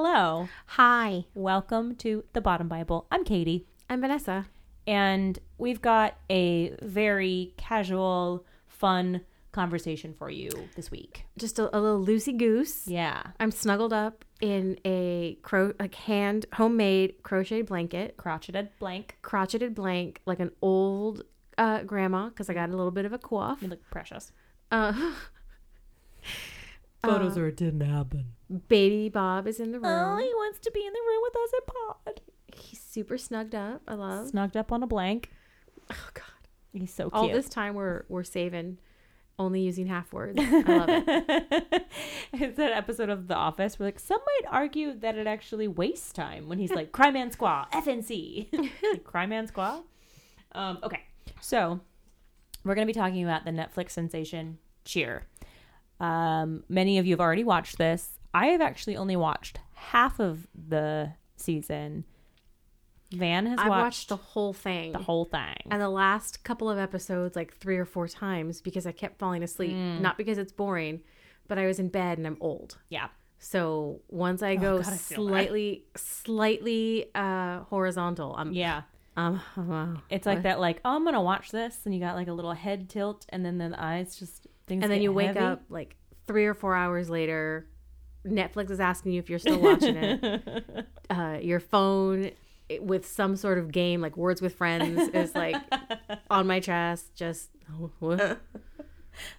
Hello. Hi. Welcome to The Bottom Bible. I'm Katie. I'm Vanessa. And we've got a very casual, fun conversation for you this week. Just a, a little loosey goose. Yeah. I'm snuggled up in a cro- like hand homemade crocheted blanket, Crocheted blank. crotcheted blank, like an old uh, grandma, because I got a little bit of a cough. You look precious. Uh, Photos or it didn't happen. Baby Bob is in the room. Oh, he wants to be in the room with us at pod. He's super snugged up. I love. Snugged up on a blank. Oh God. He's so cute. All this time we're we're saving, only using half words. I love it. it's that episode of The Office where like some might argue that it actually wastes time when he's like Cry Man Squaw, FNC. like, Cry Man Squaw. Um, okay, so we're gonna be talking about the Netflix sensation Cheer. Um, many of you have already watched this. I have actually only watched half of the season. Van has I've watched, watched the whole thing. the whole thing. and the last couple of episodes like three or four times because I kept falling asleep. Mm. Not because it's boring, but I was in bed and I'm old. yeah. So once I go Oh, God, I feel that. slightly, slightly uh, horizontal, I'm Yeah. um, wow. It's like that, like, oh, I'm gonna watch this, and you got like a little head tilt, and then the eyes just things. and then you wake up like three or four hours later. Netflix is asking you if you're still watching it. uh, your phone it- with some sort of game like Words with Friends is like on my chest. Just oh, what?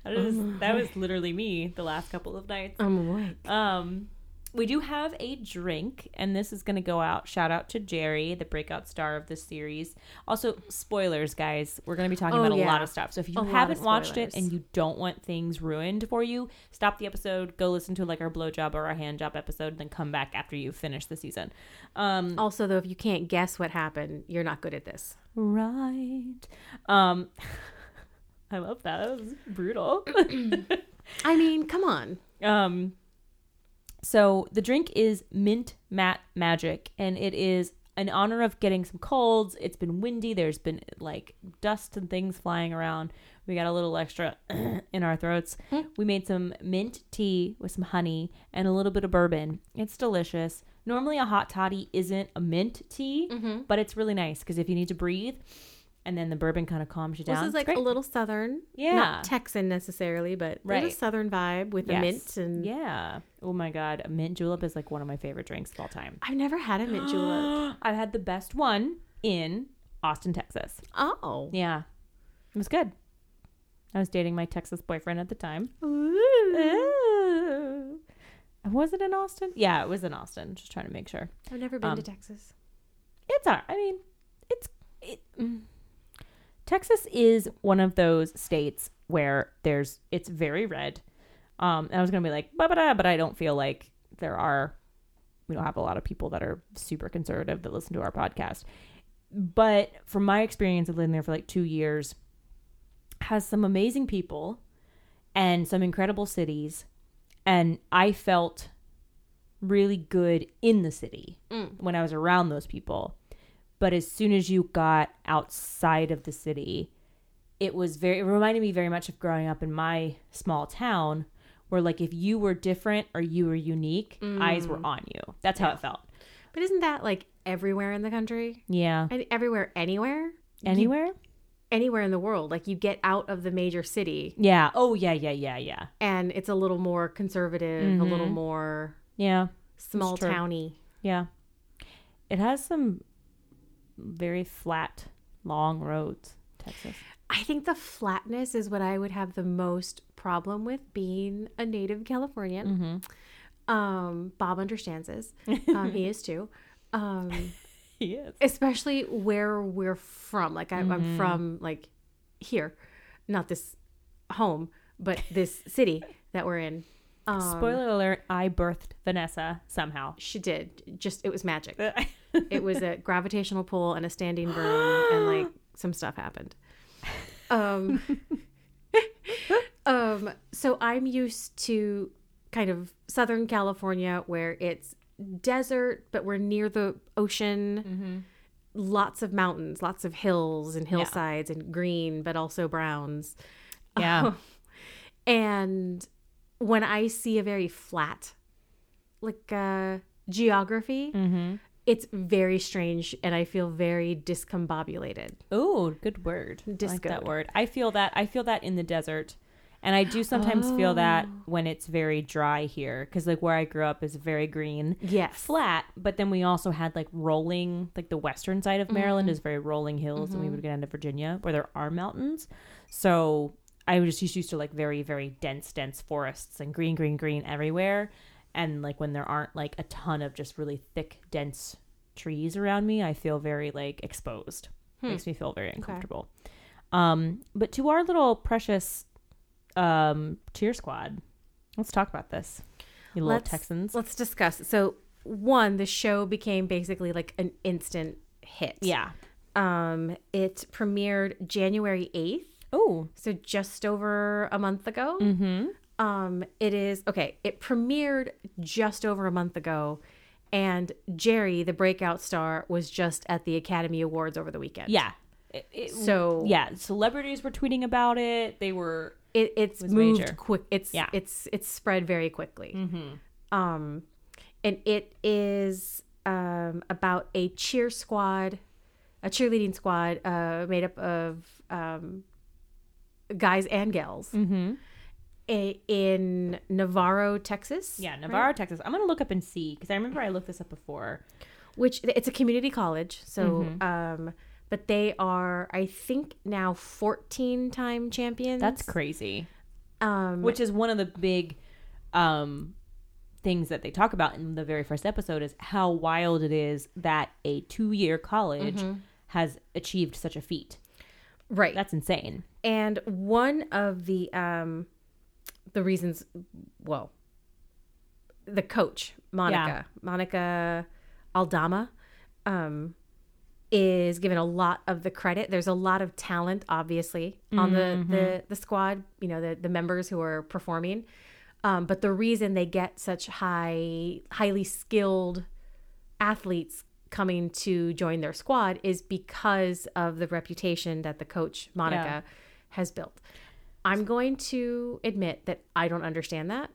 That, is, that was literally me the last couple of nights. I'm awake. Um, we do have a drink, and this is gonna go out. Shout out to Jerry, the breakout star of this series. Also, spoilers, guys. We're gonna be talking Oh, about a lot of stuff. So if you A haven't watched it and you don't want things ruined for you, stop the episode, go listen to like our blowjob or our hand job episode, and then come back after you finish the season. Um, Also, though, if you can't guess what happened, you're not good at this. Right. Um I love that. That was brutal. I mean, come on. um so the drink is mint mat magic and it is in honor of getting some colds. It's been windy. There's been like dust and things flying around. We got a little extra in our throats. Hmm. We made some mint tea with some honey and a little bit of bourbon. It's delicious. Normally, a hot toddy isn't a mint tea, mm-hmm. but it's really nice because if you need to breathe, and then the bourbon kind of calms you down. This is like a little southern, Yeah. not Texan necessarily, but Right. a southern vibe with Yes. mint. And yeah. Oh my god, a mint julep is like one of my favorite drinks of all time. I've never had a mint julep. I've had the best one in Austin, Texas. Oh, Yeah, it was good. I was dating my Texas boyfriend at the time. Ooh. Ooh. Was it in Austin? Yeah, it was in Austin. Just trying to make sure. I've never been Um, to Texas. It's all. I mean, it's it. mm. Texas is one of those states where there's it's very red. Um, and I was gonna be like, but I don't feel like there are. We don't have a lot of people that are super conservative that listen to our podcast. But from my experience of living there for like two years, has some amazing people and some incredible cities, and I felt really good in the city when I was around those people. But as soon as you got outside of the city, it was very, it reminded me very much of growing up in my small town where, like, if you were different or you were unique, mm. eyes were on you. That's how it felt. But isn't that like everywhere in the country? Yeah. And everywhere, anywhere? Anywhere? Anywhere in the world. Like you get out of the major city Yeah. Oh, yeah, yeah, yeah, yeah. and it's a little more conservative, a little mm-hmm. more Yeah. small towny. Yeah. It has some very flat, long roads, Texas. I think the flatness is what I would have the most problem with being a native Californian. Um, Bob understands this. Um, he is too. Um, Yes. especially where we're from. Like I, I'm from like here, not this home, but this city that we're in. Um, Spoiler alert, I birthed Vanessa somehow. She did. Just it was magic. It was a gravitational pull and a standing broom, and like some stuff happened. Um, um. So I'm used to kind of Southern California where it's desert, but we're near the ocean. Lots of mountains, lots of hills and hillsides, and green, but also browns. Yeah. and when I see a very flat, like uh, geography, mm-hmm. It's very strange, and I feel very discombobulated. Oh, good word. I like that word. I feel that. I feel that in the desert, and I do sometimes feel that Oh. when it's very dry here, because like where I grew up is very green, Yes, flat. But then we also had like rolling, like the western side of Maryland Mm-hmm. is very rolling hills, and we would get into Virginia where there are mountains. So I was just used to like very, very dense, dense forests and green, green, green everywhere. And like when there aren't like a ton of just really thick, dense trees around me, I feel very like exposed. Makes me feel very uncomfortable. Um, but to our little precious um cheer squad, let's talk about this. You little Let's- Texans. Let's discuss. So, one, the show became basically like an instant hit. Yeah. Um, it premiered January eighth, Oh. so just over a month ago. Mm-hmm. Um, it is okay. It premiered just over a month ago, and Jerry, the breakout star, was just at the Academy Awards over the weekend. Yeah. It- it- So yeah, celebrities were tweeting about it. They were it, it's was moved major. quick. It's Yeah. it's it's spread very quickly. mm-hmm. Um, and it is um about a cheer squad, a cheerleading squad, uh, made up of um guys and gals Mm-hmm. A, in Navarro, Texas. Yeah, right? Navarro, Texas. I'm gonna look up and see because I remember I looked this up before. which it's a community college so Mm-hmm. um but they are i think now 14 time champions That's crazy. um Which is one of the big um things that they talk about in the very first episode is how wild it is that a two year college has achieved such a feat. right That's insane. and one of the um the reasons well the coach monica monica aldama um is given a lot of the credit. There's a lot of talent obviously on the the the squad you know the the members who are performing. Um but the reason they get such high highly skilled athletes coming to join their squad is because of the reputation that the coach Monica has built. I'm going to admit that I don't understand that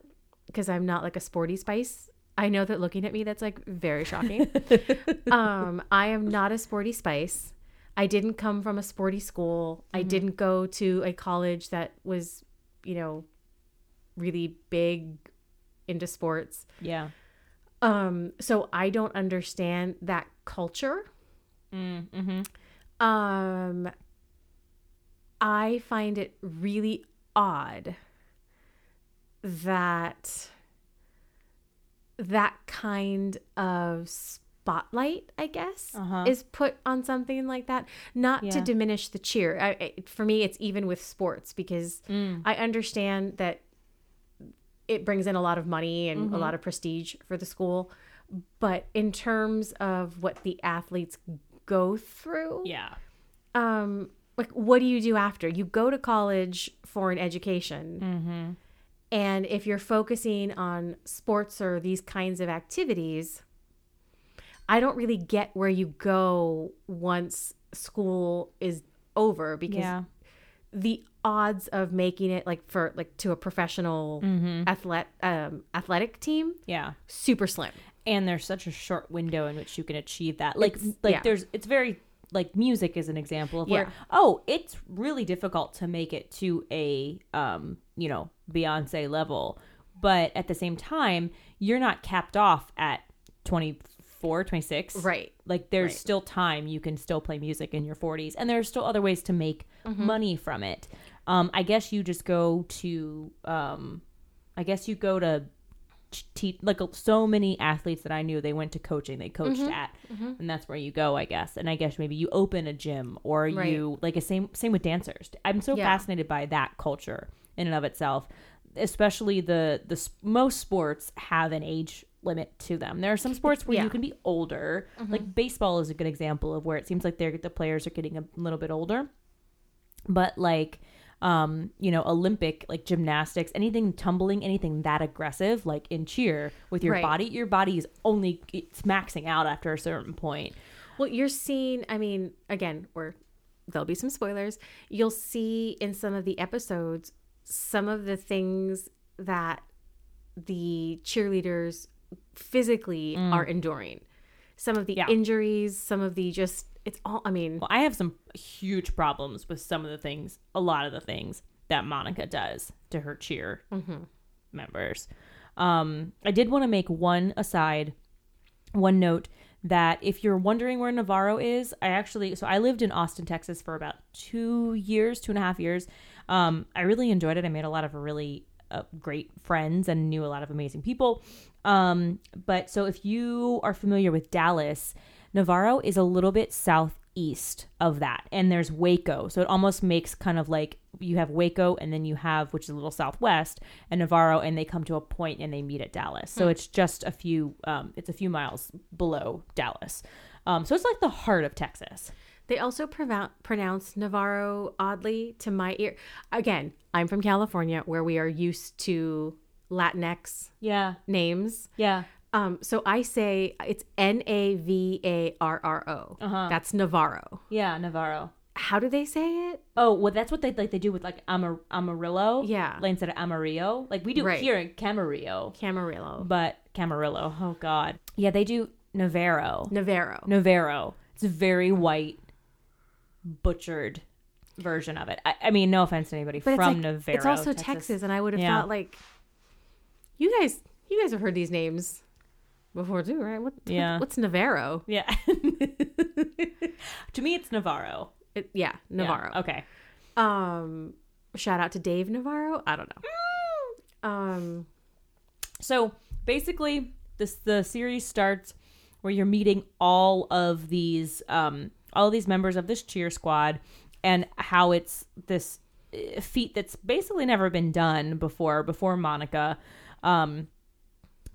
because I'm not like a sporty spice. I know that looking at me that's like very shocking. um I am not a sporty spice. I didn't come from a sporty school. I didn't go to a college that was, you know, really big into sports. Yeah. Um, so I don't understand that culture. Mm-hmm. Um, I find it really odd that that kind of spotlight, I guess, Uh-huh. is put on something like that. Not to diminish the cheer. I, I, for me, it's even with sports because Mm. I understand that it brings in a lot of money and Mm-hmm. a lot of prestige for the school. But in terms of what the athletes go through, Yeah. um, like what do you do after? You go to college for an education. Mm-hmm. And if you're focusing on sports or these kinds of activities, I don't really get where you go once school is over because Yeah. the odds of making it like for like to a professional Mm-hmm. athlet um, athletic team Yeah. super slim. and there's such a short window in which you can achieve that like It's- like yeah. there's it's very like music is an example of where oh it's really difficult to make it to a um you know beyonce level but at the same time you're not capped off at 24 26 Right. like there's Right. still time you can still play music in your 40s and there's still other ways to make Mm-hmm. money from it um i guess you just go to um i guess you go to te- like so many athletes that i knew they went to coaching they coached Mm-hmm. at and that's where you go i guess and i guess maybe you open a gym or Right. you like a same same with dancers i'm so Yeah. fascinated by that culture in and of itself especially the the most sports have an age limit to them. There are some sports where Yeah. you can be older. Like baseball is a good example of where it seems like they're the players are getting a little bit older. But like um, you know, Olympic like gymnastics, anything tumbling, anything that aggressive, like in cheer with your Right. body, your body is only it's maxing out after a certain point. Well, you're seeing, I mean, again, we're there'll be some spoilers. You'll see in some of the episodes some of the things that the cheerleaders physically are enduring. Some of the Mm. Yeah. injuries, some of the just, it's all, I mean, Well, I have some huge problems with some of the things, a lot of the things that Monica does to her cheer members. Um, I did want to make one aside, one note that if you're wondering where Navarro is, I actually, so I lived in Austin, Texas for about two years, two and a half years. Um, I really enjoyed it. I made a lot of really uh, great friends and knew a lot of amazing people. Um, but so if you are familiar with Dallas, Navarro is a little bit southeast of that, and there's Waco. So it almost makes kind of like you have Waco, and then you have which is a little southwest, and Navarro, and they come to a point and they meet at Dallas. So it's just a few, um, it's a few miles below Dallas. Um, so it's like the heart of Texas. They also pronoun- pronounce Navarro oddly to my ear. Again, I'm from California where we are used to Latinx Yeah, names. yeah. Um, so I say it's N A V A R R O. Uh-huh. That's Navarro. Yeah, Navarro. How do they say it? Oh, well, that's what they like. They do with like Amar- Amarillo, Yeah. like, instead of Amarillo. Like we do Right. here in Camarillo, Camarillo. but Camarillo. Oh God, yeah, they do Navarro. Navarro. Navarro. It's a very white, butchered version of it. I, I mean, no offense to anybody But from it's, like, Navarro. it's also Texas. and I would have Yeah. thought like you guys you guys have heard these names before too, right? What, Yeah. what's Navarro? Yeah. to me, it's Navarro. It, yeah, Yeah. Navarro. Okay. Um shout out to Dave Navarro. I don't know. Um So basically, this the series starts where you're meeting all of these um, all of these members of this cheer squad and how it's this uh, feat that's basically never been done before before Monica. Um,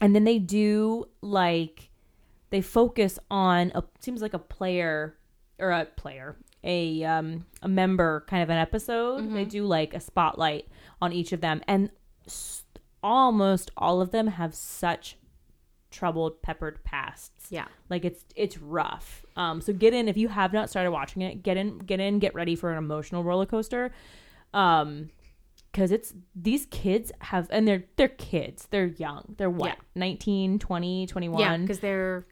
and then they do like they focus on a seems like a player or a player a um a member kind of an episode. They do like a spotlight on each of them. And s- almost all of them have such troubled peppered pasts. Yeah. like it's it's rough. Um so get in if you have not started watching it get in get in get ready for an emotional roller coaster. Um because it's these kids have and they're they're kids. They're young. They're what? Yeah. 19 20 21 Yeah, because they're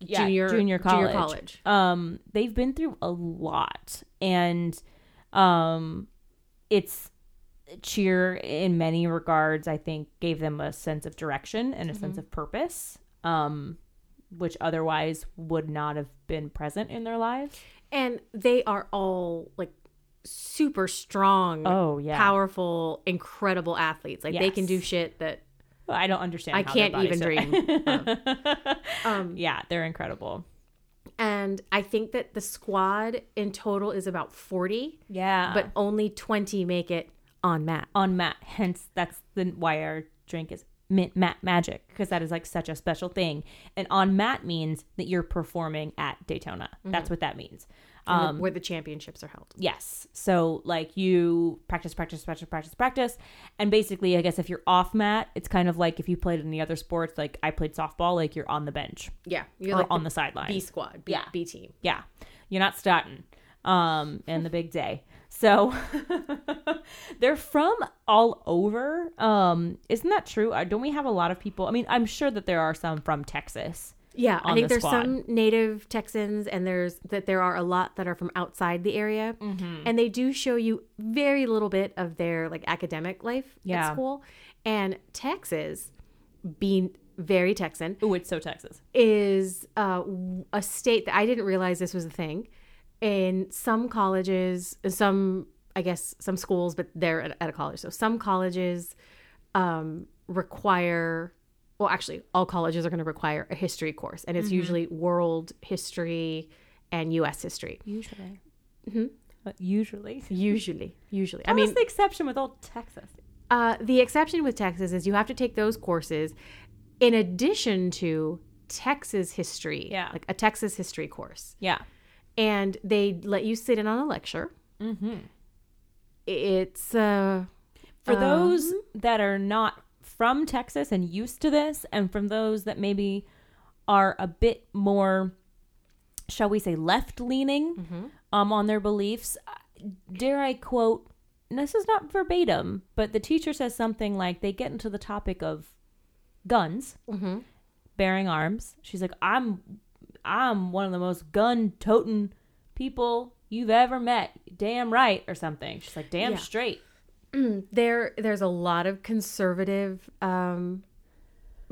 Yeah, junior junior college. college. um they've been through a lot. And um it's cheer in many regards i think gave them a sense of direction and a sense of purpose um which otherwise would not have been present in their lives. And they are all like super strong, Oh, yeah. powerful, incredible athletes. Like they can do shit that Well, i don't understand I can't even dream. Um, yeah they're incredible and I think that the squad in total is about 40, yeah but only 20 make it on mat. on mat. Hence, that's the why our drink is mint mat magic because that is like such a special thing. And on mat means that you're performing at Daytona. That's what that means. Um, where the championships are held. yes. So like you practice, practice, practice, practice, practice, and basically, I guess if you're off mat, it's kind of like if you played any other sports. Like I played softball, like you're on the bench Yeah, you're or like on the sideline. B squad, B, Yeah. B team. Yeah. You're not starting um in the big day. So they're from all over. Um isn't that true? Uh, Don't we have a lot of people? I mean, I'm sure that there are some from Texas. Yeah, I think the there's squad. some native Texans, and there's that there are a lot that are from outside the area, Mm-hmm. and they do show you very little bit of their like academic life Yeah. at school. And Texas, being very Texan, Oh, it's so Texas. is uh, a state that I didn't realize this was a thing. In some colleges, some I guess some schools, but they're at, at a college. So some colleges um, require, well, actually, all colleges are going to require a history course, and it's usually world history and U.S. history. Usually. But usually. Usually, usually. I I mean, the exception with old Texas. Uh, the exception with Texas is you have to take those courses in addition to Texas history, Yeah. like a Texas history course, Yeah. and they let you sit in on a lecture. Mm-hmm. It's uh, For um, those that are not from Texas and used to this, and from those that maybe are a bit more, shall we say, left leaning Mm-hmm. um, on their beliefs, uh, dare I quote, this is not verbatim, but the teacher says something like they get into the topic of guns, Mhm. bearing arms. She's like, I'm, I'm one of the most gun toting people you've ever met. Damn right, or something. She's like, damn Yeah. straight. there there's a lot of conservative um,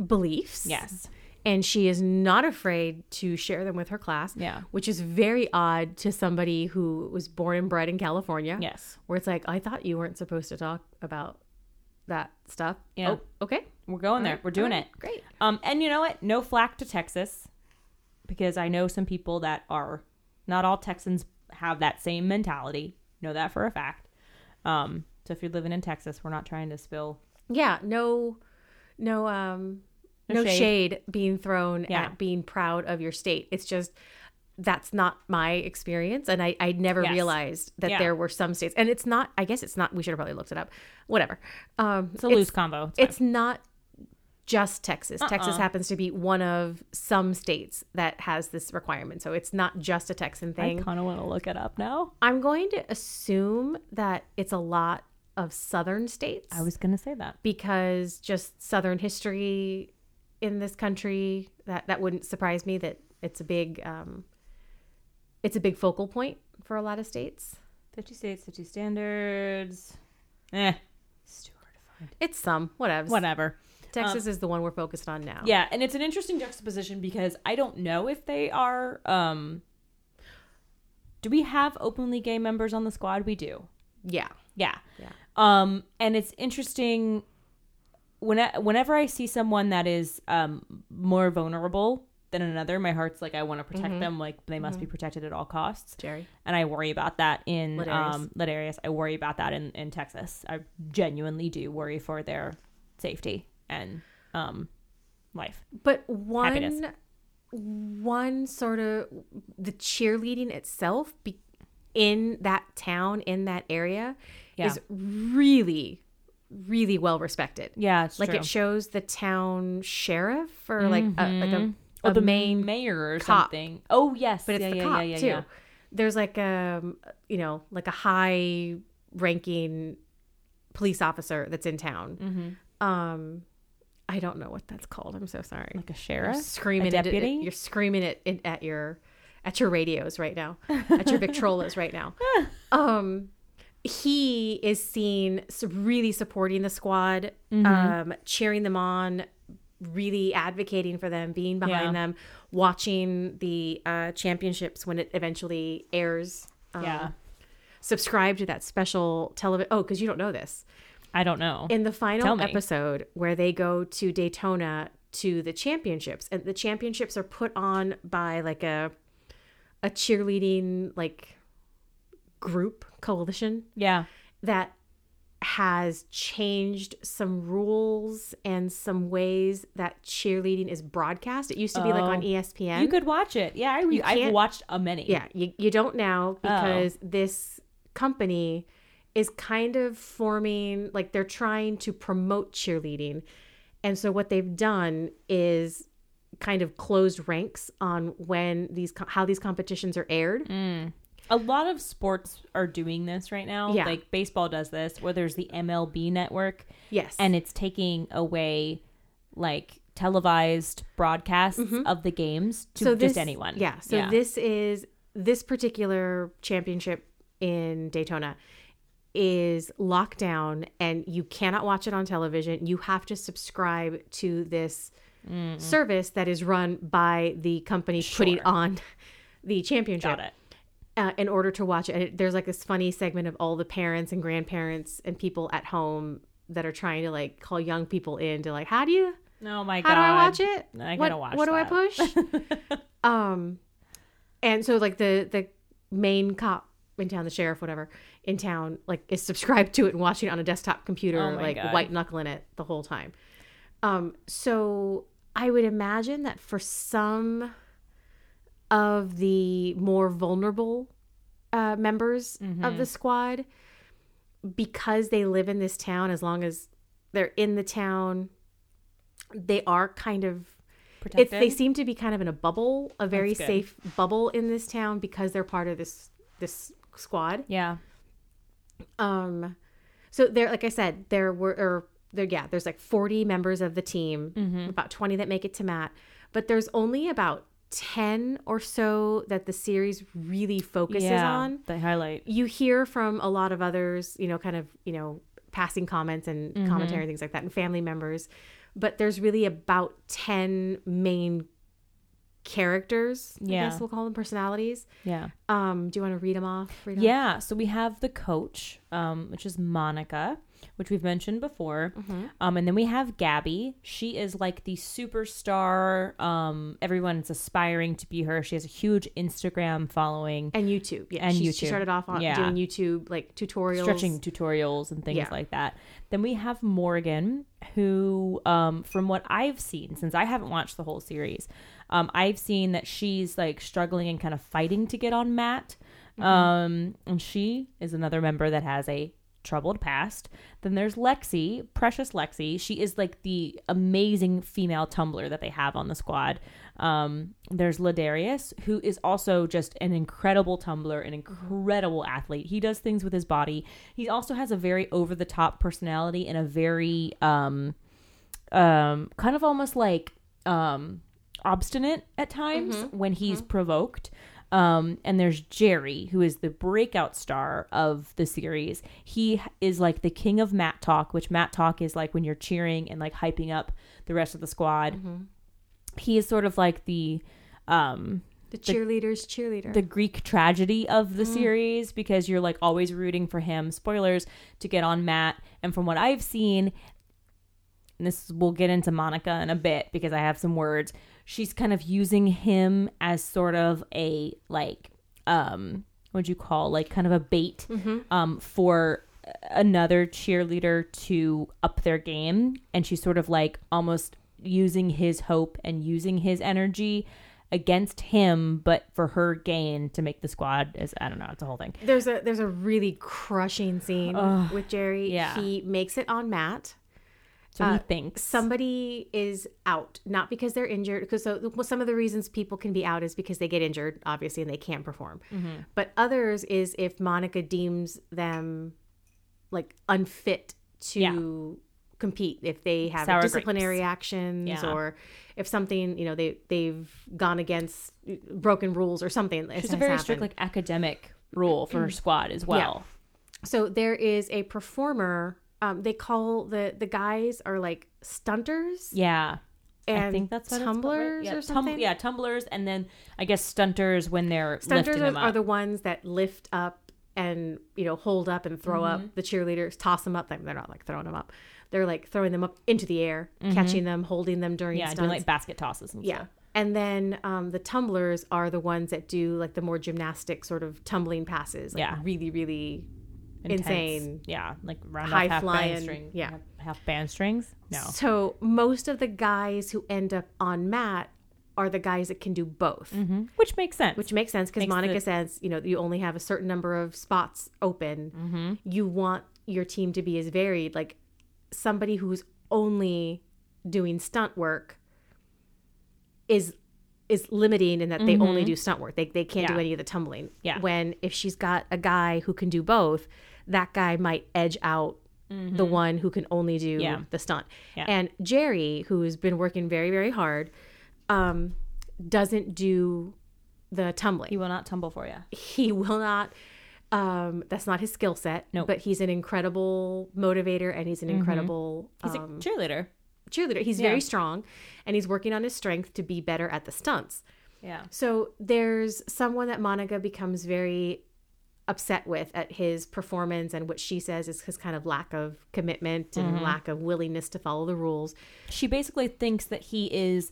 beliefs. Yes. and she is not afraid to share them with her class. Yeah. which is very odd to somebody who was born and bred in California. Yes. where it's like I thought you weren't supposed to talk about that stuff. Yeah. Oh, okay. We're going there. We're doing it. Great. Um, and you know what? No flack to Texas, because I know some people that are not all Texans have that same mentality. Know that for a fact. Um, so if you're living in Texas, we're not trying to spill. Yeah. No. No. Um. No No, shade. shade. being thrown Yeah. at being proud of your state. It's just that's not my experience, and I I never Yes. realized that Yeah. there were some states, and it's not. I guess it's not. We should have probably looked it up. Whatever. Um. It's a loose combo. It's, It's not just Texas. Texas Uh-uh. happens to be one of some states that has this requirement. So it's not just a Texan thing. I kind of want to look it up now. I'm going to assume that it's a lot of southern states I was gonna say that. because just southern history in this country that that wouldn't surprise me that it's a big um it's a big focal point for a lot of states. Fifty states, fifty standards. Eh, it's too hard to find. It's some, whatever. Whatever. Texas is the one we're focused on now. Yeah, and it's an interesting juxtaposition because I don't know if they are. Um, do we have openly gay members on the squad? We do. Yeah. Yeah. Yeah. Um, and it's interesting when I, whenever I see someone that is um more vulnerable than another, my heart's like I want to protect them. Like they must be protected at all costs. Jerry. And I worry about that in Ladarius. um Ladarius. I worry about that in in Texas. I genuinely do worry for their safety and um life. But one Happiness. one sort of the cheerleading itself be, in that town in that area Yeah. is really really well respected. Yeah, it's like true. it shows the town sheriff or like a, like a, or a the main mayor or cop. something. Oh yes, but it's yeah, the yeah, cop yeah, yeah, too. yeah. There's like a you know like a high ranking police officer that's in town. Mm-hmm. Um, I don't know what that's called. I'm so sorry. Like a You're sheriff, screaming a deputy. you're screaming it at your at your radios right now, at your Victrolas right now. Um, he is seen really supporting the squad, Mm-hmm. um, cheering them on, really advocating for them, being behind Yeah. them, watching the uh, championships when it eventually airs. Um, Yeah. Subscribe to that special television. Oh, because you don't know this I don't know. in the final episode where they go to Daytona to the championships and the championships are put on by like a a cheerleading like group coalition yeah, that has changed some rules and some ways that cheerleading is broadcast. It used to be like on Oh. ESPN. you could watch it. Yeah, I, I've watched a many. Yeah, you, you don't Oh. now because this company is kind of forming, like they're trying to promote cheerleading. And so what they've done is kind of closed ranks on when these, how these competitions are aired. Mm. A lot of sports are doing this right now. Yeah. Like baseball does this, where there's the MLB network, Yes. and it's taking away like televised broadcasts mm-hmm. of the games to just anyone. Yeah. So this is this particular championship in Daytona is locked down and you cannot watch it on television. You have to subscribe to this service that is run by the company putting on the championship got it. Uh, in order to watch it. And it, there's like this funny segment of all the parents and grandparents and people at home that are trying to like call young people in to like, how do you Oh my how god! do I watch it? I what gotta watch what do I push? um, and so like the the main cop in town, the sheriff, whatever, in town, like is subscribed to it and watching it on a desktop computer, Oh like God. white knuckling it the whole time. Um, so I would imagine that for some of the more vulnerable uh, members of the squad, because they live in this town, as long as they're in the town, they are kind of it's they seem to be kind of in a bubble, a very safe bubble in this town because they're part of this this squad. yeah. Um, so there, like I said, there were, or there, yeah, there's like 40 members of the team, Mm-hmm. about 20 that make it to mat, but there's only about 10 or so that the series really focuses yeah. on. The highlight. You hear from a lot of others, you know, kind of, you know, passing comments and Mm-hmm. commentary and things like that, and family members, but there's really about 10 main characters. I Yeah. guess we'll call them personalities. Yeah. Um, do you want to read them off? Read 'em off? Yeah, so we have the coach, um, which is Monica, which we've mentioned before. Um, and then we have Gabi. She is like the superstar. Um, everyone's aspiring to be her. She has a huge Instagram following, and YouTube. Yeah, And she, she started off on Yeah. doing YouTube like tutorials. stretching tutorials and things Yeah. like that. Then we have Morgan, who, um, from what I've seen, since I haven't watched the whole series, um, I've seen that she's like struggling and kind of fighting to get on mat. Um, and she is another member that has a troubled past. Then there's Lexi, precious Lexi. She is like the amazing female tumbler that they have on the squad. Um, there's Ladarius, who is also just an incredible tumbler, an incredible athlete. He does things with his body. He also has a very over the top personality and a very um um kind of almost like um obstinate at times when he's provoked. Um, and there's Jerry, who is the breakout star of the series. He is like the king of mat Talk, which mat Talk is like when you're cheering and like hyping up the rest of the squad. He is sort of like the um the cheerleader's cheerleader. the Greek tragedy of the series because you're like always rooting for him. Spoilers to get on mat. And from what I've seen, and this we'll get into Monica in a bit because I have some words. She's kind of using him as sort of a like um what'd you call like kind of a bait um for another cheerleader to up their game and she's sort of like almost using his hope and using his energy against him but for her gain to make the squad is I don't know it's a whole thing there's a there's a really crushing scene with Jerry. yeah. He makes it on mat. So Uh, he thinks Somebody is out, not because they're injured, because so, well, some of the reasons people can be out is because they get injured, obviously, and they can't perform. Mm-hmm. But others is if Monica deems them like unfit to Yeah. compete, if they have Sour disciplinary grapes. actions, Yeah. or if something you know they they've gone against broken rules or something. It's a very happened. strict like academic rule for her squad as well So there is a performer. Um, they call the the guys are like stunters yeah and I think that's what tumblers yeah, or tum- something. yeah, tumblers, and then I guess stunters when they're stunters are, are the ones that lift up and you know hold up and throw Mm-hmm. up the cheerleaders, toss them up. They're not like throwing them up. They're like throwing them up into the air, catching them, holding them during Mm-hmm. yeah, stunts. doing like basket tosses and yeah. stuff. And then um, the tumblers are the ones that do like the more gymnastic sort of tumbling passes. Like Yeah. Really, really Intense. insane. Yeah, like round High off half flying, band string. yeah. half, half band strings. No, So most of the guys who end up on mat are the guys that can do both. hmm which makes sense. Which makes sense because Monica the- says, you know, you only have a certain number of spots open. Mm-hmm. You want your team to be as varied. Like somebody who's only doing stunt work is is limiting in that they only do stunt work. They they can't do Mm-hmm. Any of the tumbling. Yeah. When if she's got a guy who can do both, that guy might edge out the one who can only do Mm-hmm. Yeah. the stunt. Yeah. And Jerry, who's been working very very hard, um, doesn't do the tumbling he will not tumble for you. he will not um that's not his skill set Nope. but he's an incredible motivator and he's an incredible He's um, a cheerleader. cheerleader he's Yeah. very strong and he's working on his strength to be better at the stunts Yeah. so there's someone that monica becomes very upset with at his performance and what she says is his kind of lack of commitment and Mm-hmm. lack of willingness to follow the rules She basically thinks that he is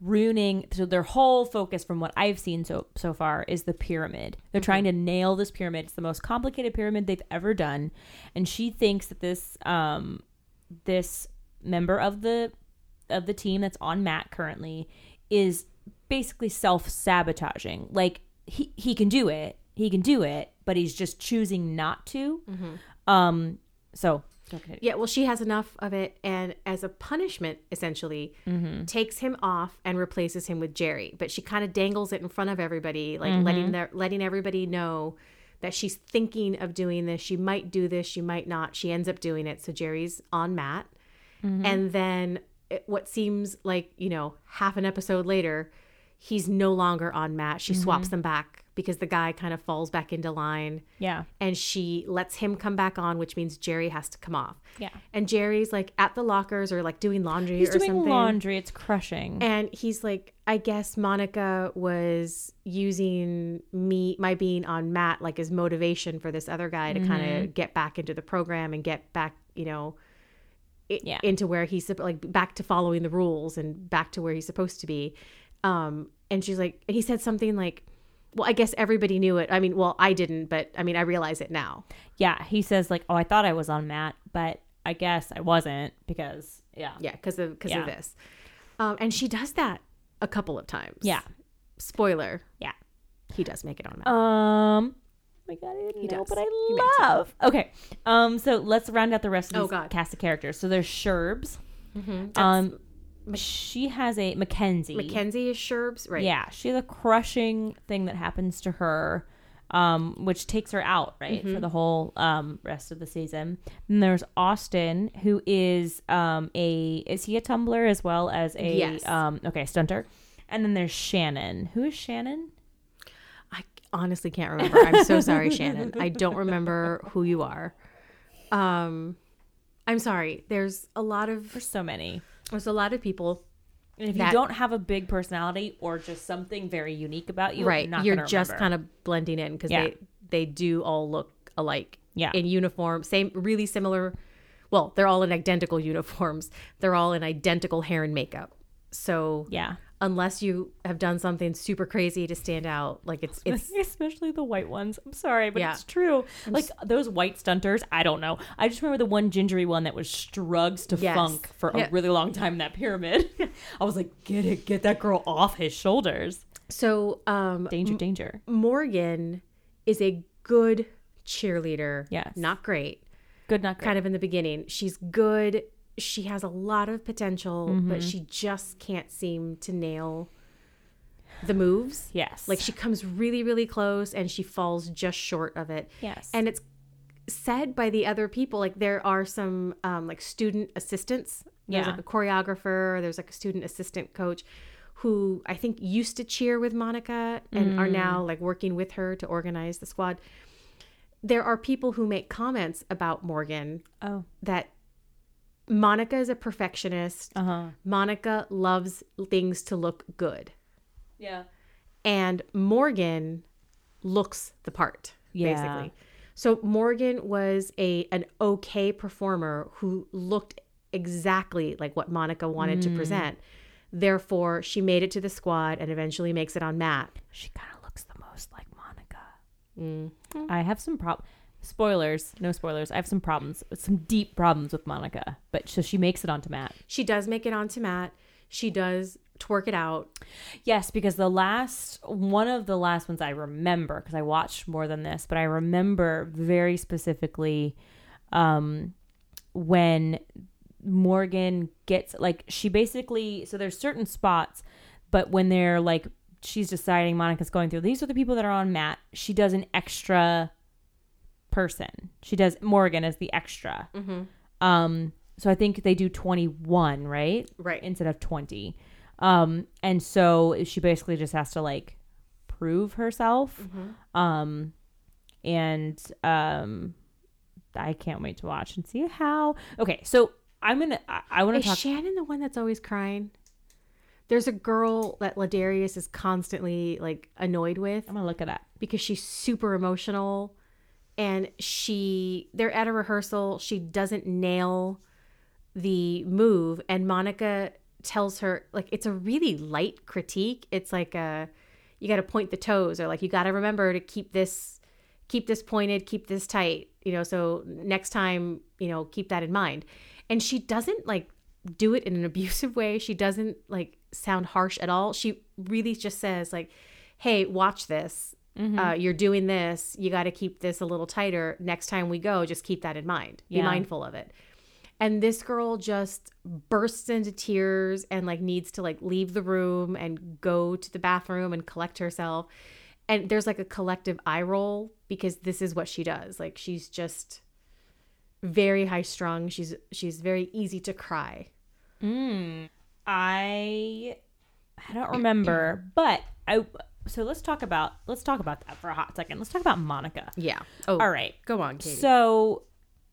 ruining so their whole focus from what I've seen so so far is the pyramid. They're trying to nail this pyramid. It's the most complicated pyramid they've ever done. And she thinks that this um this member of the of the team that's on mat currently is basically self-sabotaging. Like he he can do it. He can do it, but he's just choosing not to. Mm-hmm. Um so. Yeah, well, she has enough of it, and as a punishment, essentially, mm-hmm. takes him off and replaces him with Jerry. But she kind of dangles it in front of everybody, like mm-hmm. letting the, letting everybody know that she's thinking of doing this. She might do this, she might not. She ends up doing it. So Jerry's on mat, and then it, what seems like you know half an episode later, he's no longer on mat. She swaps them back because the guy kind of falls back into line Yeah. and she lets him come back on, which means Jerry has to come off. Yeah. And Jerry's like at the lockers or like doing laundry He's or doing something. laundry. It's crushing. And he's like, I guess Monica was using me, my being on mat, like as motivation for this other guy to kind Mm-hmm. of get back into the program and get back, you know, i- Yeah. into where he's like back to following the rules and back to where he's supposed to be. Um, and she's like, and he said something like, well, I guess everybody knew it. I mean, well, I didn't, but I mean, I realize it now. yeah, he says like, "Oh, I thought I was on mat, but I guess I wasn't because yeah, Yeah, because of because Yeah. of this. Um, and she does that a couple of times. yeah, Spoiler: yeah." he does make it on mat. Um, oh my god, I didn't He know, does. but I love. Okay, um, so let's round out the rest of Oh, these God. cast of characters. So there's Sherbs. That's- Um, she has a Mackenzie. Mackenzie is Sherbs, right? Yeah, she has a crushing thing that happens to her, um, which takes her out right Mm-hmm. for the whole um, rest of the season. And there's Austin, who is um, a is he a tumbler as well as a Yes. um, okay stunter. And then there's Shannon. Who is Shannon? I honestly can't remember. I'm so sorry, Shannon. I don't remember who you are. Um, I'm sorry. There's a lot of There's so many. There's a lot of people. And if That- you don't have a big personality or just something very unique about you, right, not you're just kind of blending in because Yeah. they they do all look alike. Yeah. in uniform, same, really similar. Well, they're all in identical uniforms. They're all in identical hair and makeup. So yeah. Unless you have done something super crazy to stand out, like it's it's especially the white ones. I'm sorry, but Yeah. it's true. like those white stunters, I don't know. I just remember the one gingery one that was strugs to Yes. funk for Yeah. a really long time in that pyramid. I was like, get it, get that girl off his shoulders. so um Danger, danger. Morgan is a good cheerleader. Yes. Not great. Good, not great. Kind of in the beginning. She's good. She has a lot of potential, Mm-hmm. but she just can't seem to nail the moves. yes. Like she comes really, really close and she falls just short of it. yes. And it's said by the other people, like there are some um, like student assistants. There's Yeah. like a choreographer, there's like a student assistant coach who I think used to cheer with Monica and are now Mm. like working with her to organize the squad. There are people who make comments about Morgan oh, that Monica is a perfectionist. uh huh. Monica loves things to look good. Yeah. and Morgan looks the part Yeah. basically. So Morgan was a an okay performer who looked exactly like what Monica wanted Mm. to present. Therefore, she made it to the squad and eventually makes it on mat. She kind of looks the most like Monica. Mm. I have some prob. Spoilers, no spoilers. I have some problems, some deep problems with Monica. But so she makes it onto mat. She does make it onto mat. She does twerk it out. Yes, because the last one of the last ones I remember because I watched more than this, but I remember very specifically um, when Morgan gets like she basically so there's certain spots, but when they're like she's deciding Monica's going through these are the people that are on mat, she does an extra person. She does Morgan as the extra. Um, so I think they do 21, right? Right. Instead of 20. Um, and so she basically just has to like prove herself. Um, and um, I can't wait to watch and see how. Okay, so I'm gonna. I, I want to Is talk. Shannon the one that's always crying? There's a girl that Ladarius is constantly like annoyed with. I'm gonna look at that. because she's super emotional and she they're at a rehearsal she doesn't nail the move and monica tells her like it's a really light critique. It's like a you got to point the toes or like you got to remember to keep this keep this pointed, keep this tight, you know, so next time, you know, keep that in mind. And she doesn't like do it in an abusive way. She doesn't like sound harsh at all. She really just says like, "Hey, watch this. Uh, you're doing this. You got to keep this a little tighter. Next time we go, just keep that in mind. Be mindful of it." And this girl just bursts into tears and like needs to like leave the room and go to the bathroom and collect herself. And there's like a collective eye roll because this is what she does. Like she's just very high strung. She's she's very easy to cry. Mm. I I don't remember, but I so let's talk about let's talk about that for a hot second. Let's talk about Monica. Yeah. Oh, All right. Go on, Katie. So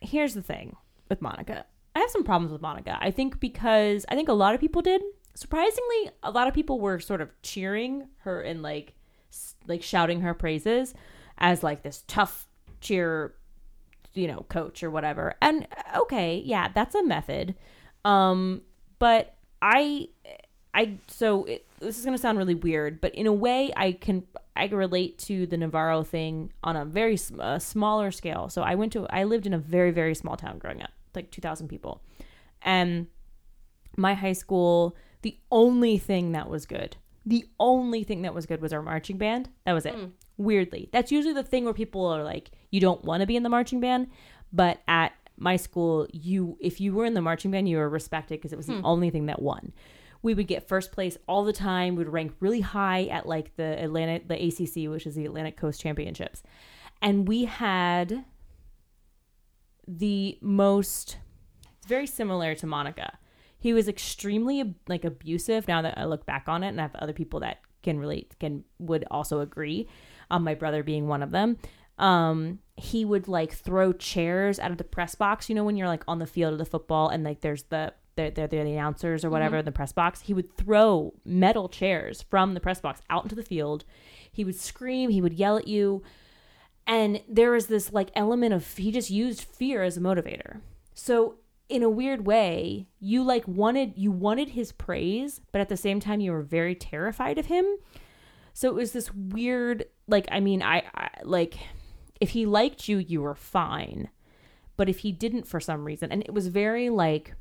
here's the thing with Monica. I have some problems with Monica. I think because I think a lot of people did. Surprisingly, a lot of people were sort of cheering her and like like shouting her praises as like this tough cheer you know coach or whatever. And uh, okay, yeah, that's a method. Um but I I so it, this is going to sound really weird, but in a way, I can I can relate to the Navarro thing on a very smaller scale. So I went to I lived in a very very small town growing up, like two thousand people, and my high school. The only thing that was good, the only thing that was good was our marching band. That was it. Mm. Weirdly, that's usually the thing where people are like, you don't want to be in the marching band, but at my school, you if you were in the marching band, you were respected because it was the hmm. only thing that won. We would get first place all the time. We'd rank really high at like the Atlantic, the ACC, which is the Atlantic Coast Championships, and we had the most. It's very similar to Monica. He was extremely like abusive. Now that I look back on it, and I have other people that can relate, can would also agree. Um, my brother being one of them. Um, he would like throw chairs out of the press box. You know when you're like on the field of the football and like there's the they're, they're, they're the announcers or mm-hmm. whatever in the press box. He would throw metal chairs from the press box out into the field. He would scream. He would yell at you and there was this like element of he just used fear as a motivator so in a weird way you like wanted you wanted his praise but at the same time you were very terrified of him so it was this weird like i mean i, I like if he liked you you were fine but if he didn't for some reason and it was very like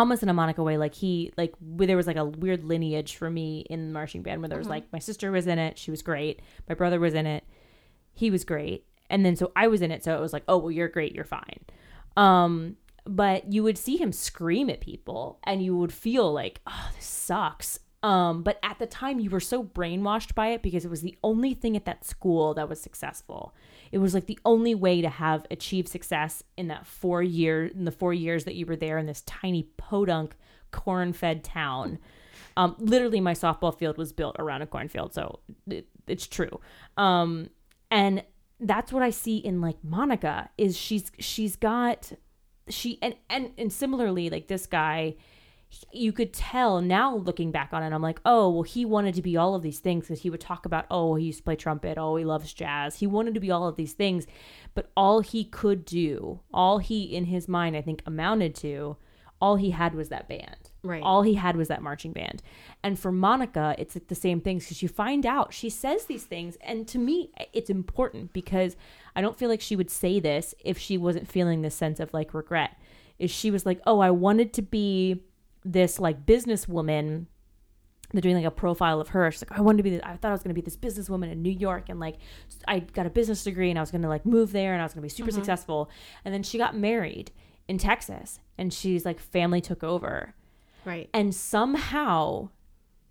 almost in a Monica way, like he like where there was like a weird lineage for me in the marching band where there was like my sister was in it, she was great. My brother was in it, he was great, and then so I was in it, so it was like, oh well, you're great, you're fine. Um, but you would see him scream at people, and you would feel like, oh, this sucks. Um, but at the time, you were so brainwashed by it because it was the only thing at that school that was successful. It was like the only way to have achieved success in that four year in the four years that you were there in this tiny podunk corn-fed town. Um, literally, my softball field was built around a cornfield, so it, it's true. Um, and that's what I see in like Monica is she's she's got she and and and similarly like this guy you could tell now looking back on it i'm like oh well he wanted to be all of these things because he would talk about oh he used to play trumpet oh he loves jazz. He wanted to be all of these things but all he could do all he in his mind i think amounted to all he had was that band. Right. all he had was that marching band. And for monica it's like the same things because you find out she says these things and to me it's important because i don't feel like she would say this if she wasn't feeling this sense of like regret. Is she was like oh i wanted to be this like businesswoman they're doing like a profile of her. She's like, I wanted to be. This, I thought I was going to be this businesswoman in New York, and like, I got a business degree, and I was going to like move there, and I was going to be super mm-hmm. successful. And then she got married in Texas, and she's like, family took over, Right. and somehow,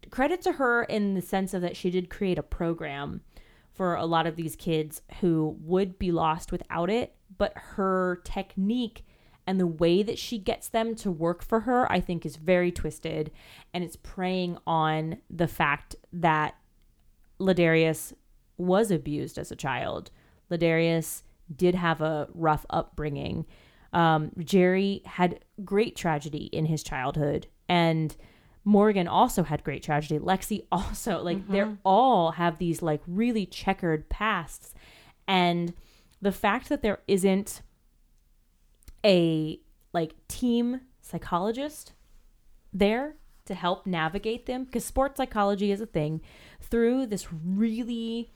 credit to her in the sense of that she did create a program for a lot of these kids who would be lost without it, but her technique and the way that she gets them to work for her, I think, is very twisted. And it's preying on the fact that La'Darius was abused as a child. La'Darius did have a rough upbringing. Um, Jerry had great tragedy in his childhood, and Morgan also had great tragedy. Lexi also, like, they're all have these like really checkered pasts, and the fact that there isn't a like team psychologist there to help navigate them because sports psychology is a thing. Through this really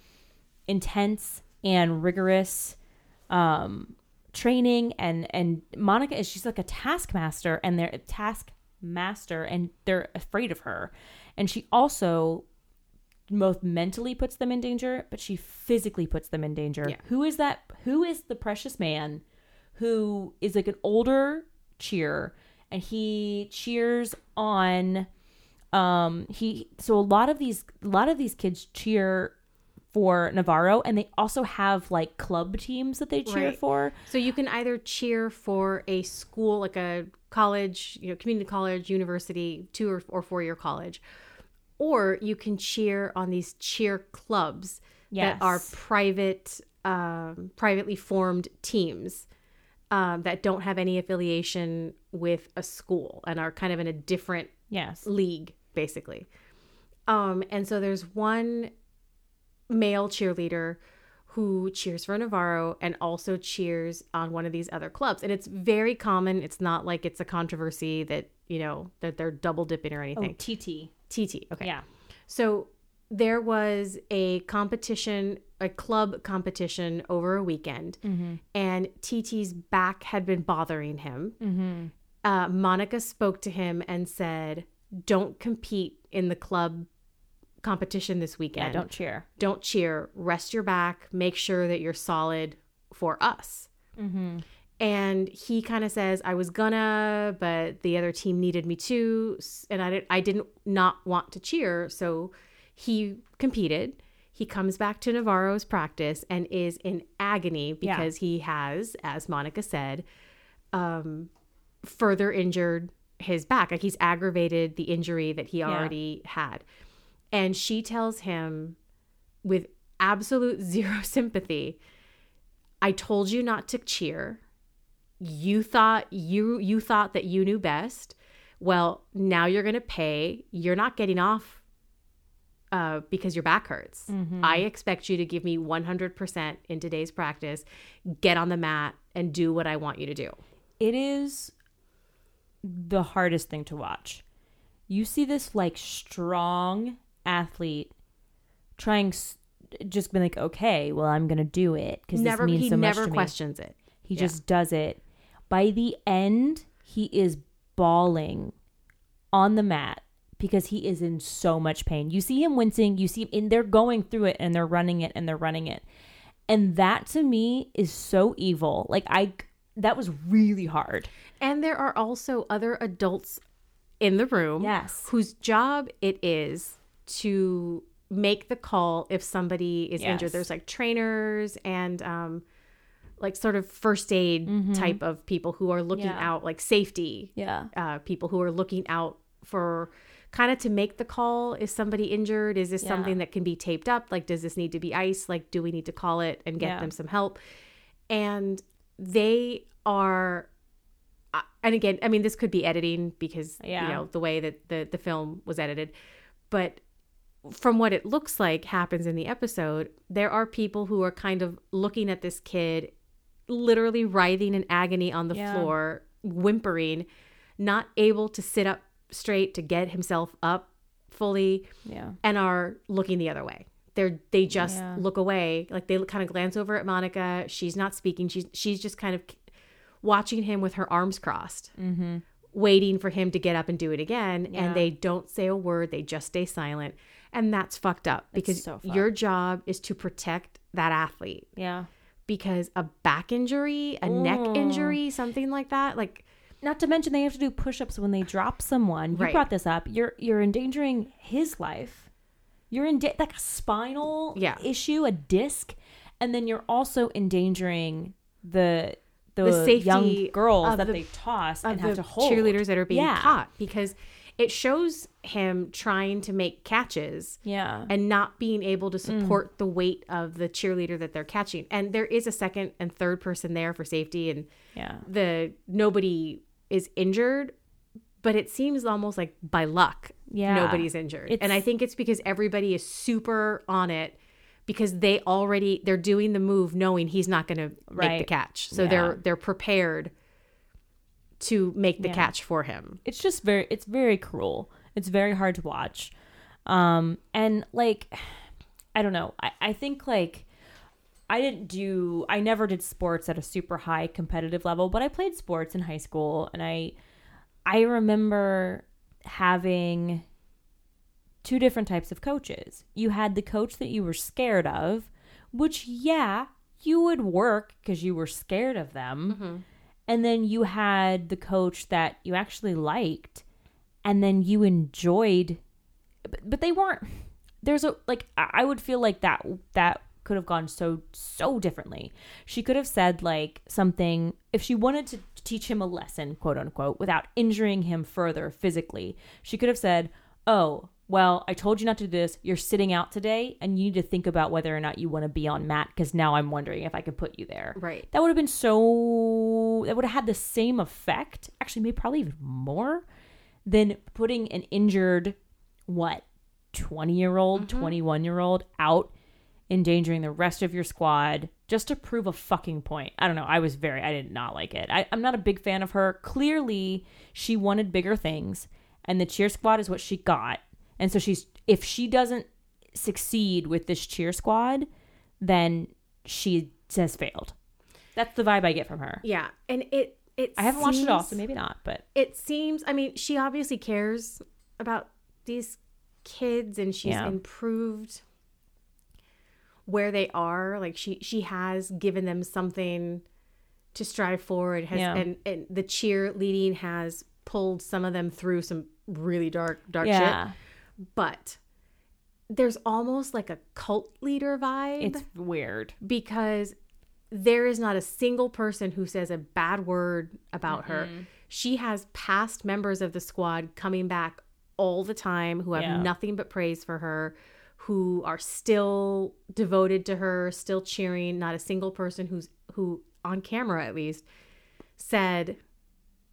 intense and rigorous um, training and and Monica is she's like a taskmaster and they're a taskmaster and they're afraid of her. And she also both mentally puts them in danger but she physically puts them in danger. Yeah. who is that who is the precious man who is like an older cheer and he cheers on um he so a lot of these a lot of these kids cheer for Navarro and they also have like club teams that they cheer Right. for. So you can either cheer for a school, like a college, you know, community college, university, two or, or four year college, or you can cheer on these cheer clubs that are private, um, privately formed teams um, that don't have any affiliation with a school and are kind of in a different Yes. league basically um and so there's one male cheerleader who cheers for Navarro and also cheers on one of these other clubs and it's very common it's not like it's a controversy that you know that they're double dipping or anything. Oh, anything TT. TT okay Yeah. so there was a competition, a club competition over a weekend, mm-hmm. and TT's back had been bothering him. Mm-hmm. Uh, Monica spoke to him and said, "Don't compete in the club competition this weekend. Yeah, don't cheer. don't cheer. Rest your back. Make sure that you're solid for us." Mm-hmm. And he kind of says, "I was gonna, but the other team needed me too, and I didn't. I didn't not want to cheer, so he competed." He comes back to Navarro's practice and is in agony Yeah. because he has, as Monica said, um, further injured his back. Like he's aggravated the injury that he already had. And she tells him with absolute zero sympathy, I told you not to cheer. You thought you you thought that you knew best. Well, now you're going to pay. You're not getting off uh, because your back hurts. I expect you to give me 100% in today's practice. Get on the mat and do what I want you to do. It is the hardest thing to watch. You see this like strong athlete trying just being like, okay, well, I'm gonna do it because this means he so much never to me. questions it. He Yeah. just does it. By the end, he is bawling on the mat because he is in so much pain. You see him wincing, you see him, and they're going through it and they're running it and they're running it. And that to me is so evil. Like I that was really hard. And there are also other adults in the room Yes. whose job it is to make the call if somebody is injured. There's like trainers and um like sort of first aid type of people who are looking Mm-hmm. Yeah. out like safety Yeah. uh, people who are looking out for kind of to make the call is somebody injured is this Yeah. something that can be taped up like does this need to be ice like do we need to call it and get Yeah. them some help and they are uh, and again i mean this could be editing because Yeah. you know the way that the the film was edited but from what it looks like happens in the episode there are people who are kind of looking at this kid literally writhing in agony on the Yeah. floor whimpering not able to sit up straight to get himself up fully Yeah. and are looking the other way. They're they just Yeah. look away, like they kind of glance over at Monica. She's not speaking. She's she's just kind of watching him with her arms crossed, Mm-hmm. waiting for him to get up and do it again. Yeah. And they don't say a word. They just stay silent, and that's fucked up because so your job is to protect that athlete. Yeah. Because a back injury, a neck Mm. injury, something like that, like Not to mention they have to do push-ups when they drop someone. You Right. brought this up. You're you're endangering his life. You're in da- like a spinal Yeah. issue, a disc, and then you're also endangering the the, The safety young girls that the- they toss and have to hold. cheerleaders that are being Yeah. caught because it shows him trying to make catches Yeah. and not being able to Mm. support the weight of the cheerleader that they're catching. And there is a second and third person there for safety and yeah. the nobody is injured, but it seems almost like by luck Yeah. nobody's injured. and I think it's because everybody is super on it because they already they're doing the move knowing he's not going to make the catch. So Yeah. they're they're prepared to make the Yeah. catch for him. it's just very it's very cruel it's very hard to watch um and like i don't know i, I think like i didn't do i never did sports at a super high competitive level but i played sports in high school and i i remember having two different types of coaches. You had the coach that you were scared of which yeah you would work because you were scared of them. Mm-hmm. And then you had the coach that you actually liked and then you enjoyed but, but they weren't there's a like I would feel like that that could have gone so so differently. She could have said like something if she wanted to teach him a lesson quote unquote without injuring him further physically she could have said oh well i told you not to do this. You're sitting out today and you need to think about whether or not you want to be on mat because now i'm wondering if i can put you there. Right. that would have been so that would have had the same effect actually maybe probably even more than putting an injured what 20 year old mm-hmm. 21 year old out endangering the rest of your squad just to prove a fucking point. I don't know. I was very i did not like it. I, i'm not a big fan of her. Clearly she wanted bigger things and the cheer squad is what she got. And so she's if she doesn't succeed with this cheer squad then she has failed. That's the vibe i get from her. Yeah, and it it i haven't watched it all so maybe not but it seems i mean she obviously cares about these kids and she's Yeah. improved where they are like she she has given them something to strive for and has Yeah. and, and the cheerleading has pulled some of them through some really dark dark yeah shit but there's almost like a cult leader vibe it's weird because there is not a single person who says a bad word about her. She has past members of the squad coming back all the time who have Yeah. nothing but praise for her, who are still devoted to her, still cheering. Not a single person who's who on camera at least said, eh,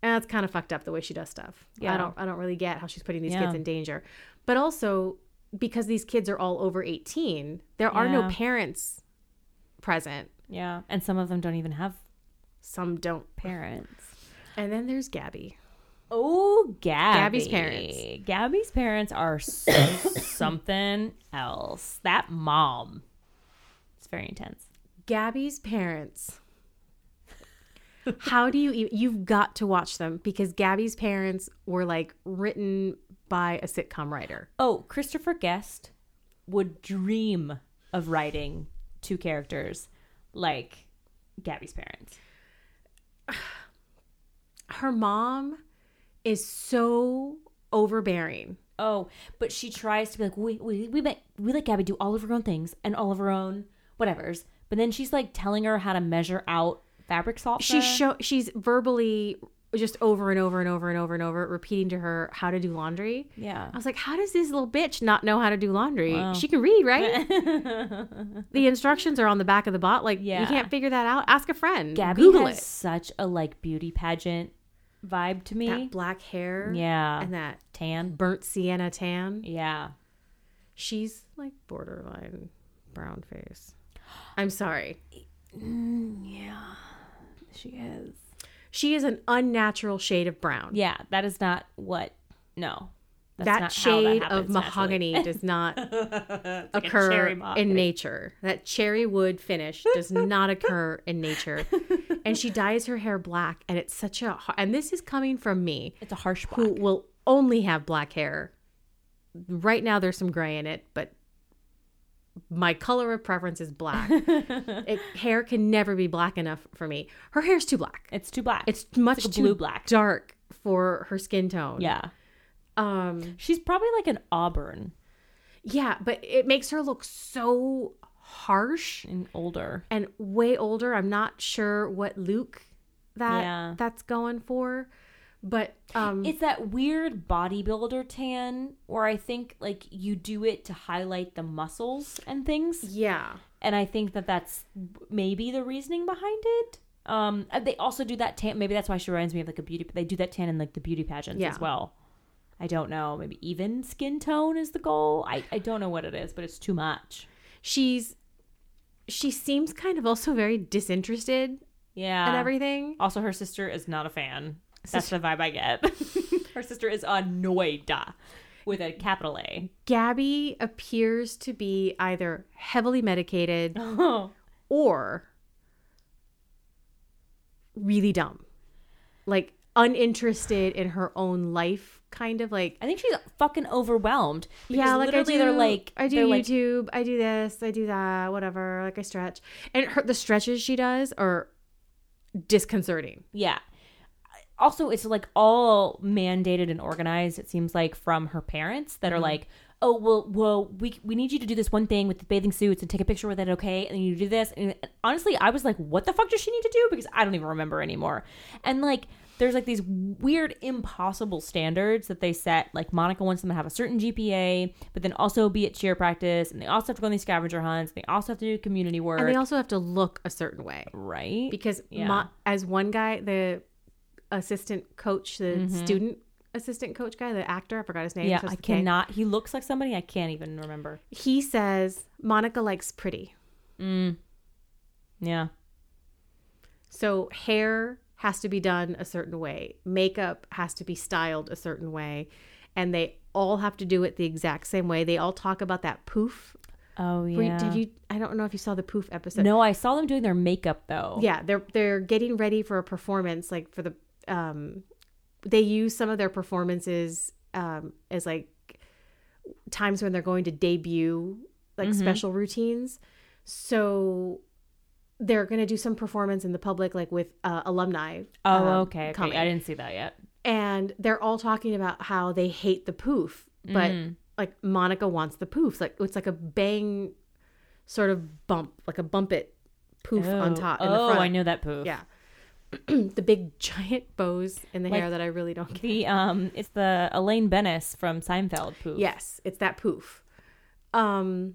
"That's kind of fucked up the way she does stuff." Yeah. I don't I don't really get how she's putting these Yeah. kids in danger. But also because these kids are all over 18, there are no parents present. yeah and some of them don't even have Some don't. parents And then there's Gabi. Oh, Gabi. Gabi's parents. Gabi's parents are s- something else. That mom. It's very intense. Gabi's parents. How do you even, you've got to watch them because Gabi's parents were like written by a sitcom writer. Oh, Christopher Guest would dream of writing two characters like Gabi's parents. Her mom is so overbearing. Oh, but she tries to be like, we we we let we let Gabi do all of her own things and all of her own whatevers. But then she's like telling her how to measure out fabric salt. She's show she's verbally just over and over and over and over and over repeating to her how to do laundry. yeah. I was like, how does this little bitch not know how to do laundry? Wow. She can read, right? the instructions are on the back of the bot. Like, Yeah. you can't figure that out. Ask a friend. Gabi Google has it. such a like beauty pageant vibe to me. That black hair. yeah. And that tan. burnt sienna tan. Yeah. She's like borderline brown face. I'm sorry. Mm, yeah. She is. She is an unnatural shade of brown. Yeah, that is not what. No. That's that not how shade happens of mahogany naturally. does not a occur in nature. That cherry wood finish does not occur in nature. And she dyes her hair black, and it's such a. And this is coming from me, It's a harsh who will only have black hair. Right now, there's some gray in it, but my color of preference is black. it, hair can never be black enough for me. Her hair's too black. It's too black. It's much like too blue black. dark for her skin tone. yeah. Um. She's probably like an auburn Yeah, but it makes her look so harsh and older. and way older. I'm not sure what Luke that Yeah. that's going for, but um, It's that weird bodybuilder tan where I think like you do it to highlight the muscles and things. yeah, and I think that that's maybe the reasoning behind it. Um, they also do that tan. Maybe that's why she reminds me of like a beauty. They do that tan in like the beauty pageants Yeah. as well. I don't know. Maybe even skin tone is the goal. I I don't know what it is, but it's too much. she's she seems kind of also very disinterested Yeah. in everything. Also, her sister is not a fan. That's the vibe I get. Her sister is annoyed with a capital A. Gabi appears to be either heavily medicated Oh. or really dumb. Like uninterested in her own life, kind of like I think she's fucking overwhelmed. yeah, like I literally do. they're like I do they're like, YouTube. I do this. I do that. Whatever. Like I stretch, and her the stretches she does are disconcerting. Yeah. Also, it's like all mandated and organized. It seems like from her parents that are mm-hmm. like, "Oh, well, well, we we need you to do this one thing with the bathing suits and take a picture with it, okay? And you do this." And honestly, I was like, "What the fuck does she need to do?" Because I don't even remember anymore. And like, there's like these weird, impossible standards that they set. Like Monica wants them to have a certain GPA, but then also be at cheer practice, and they also have to go on these scavenger hunts. They also have to do community work, And they also have to look a certain way right? because Yeah. mo- as one guy, the assistant coach, the student assistant coach guy, the actor, I forgot his name. Mm-hmm. yeah, I with a K. cannot. He looks like somebody I can't even remember. He says Monica likes pretty. Yeah. So hair has to be done a certain way, makeup has to be styled a certain way, and they all have to do it the exact same way. They all talk about that poof. Oh yeah. Did you? I don't know if you saw the poof episode. No, I saw them doing their makeup though. Yeah, they're they're getting ready for a performance, like for the um, they use some of their performances um as like times when they're going to debut like Mm-hmm. special routines. So they're going to do some performance in the public, like with uh, alumni. Oh, um, okay. okay. I didn't see that yet. and they're all talking about how they hate the poof, but Mm-hmm. like Monica wants the poof. Like it's like a bang, sort of bump, like a bump it poof on top. In the front. oh. I know that poof. Yeah. the big giant bows in the Like- hair that I really don't get. The um, it's the Elaine Benes from Seinfeld poof. Yes, it's that poof. Um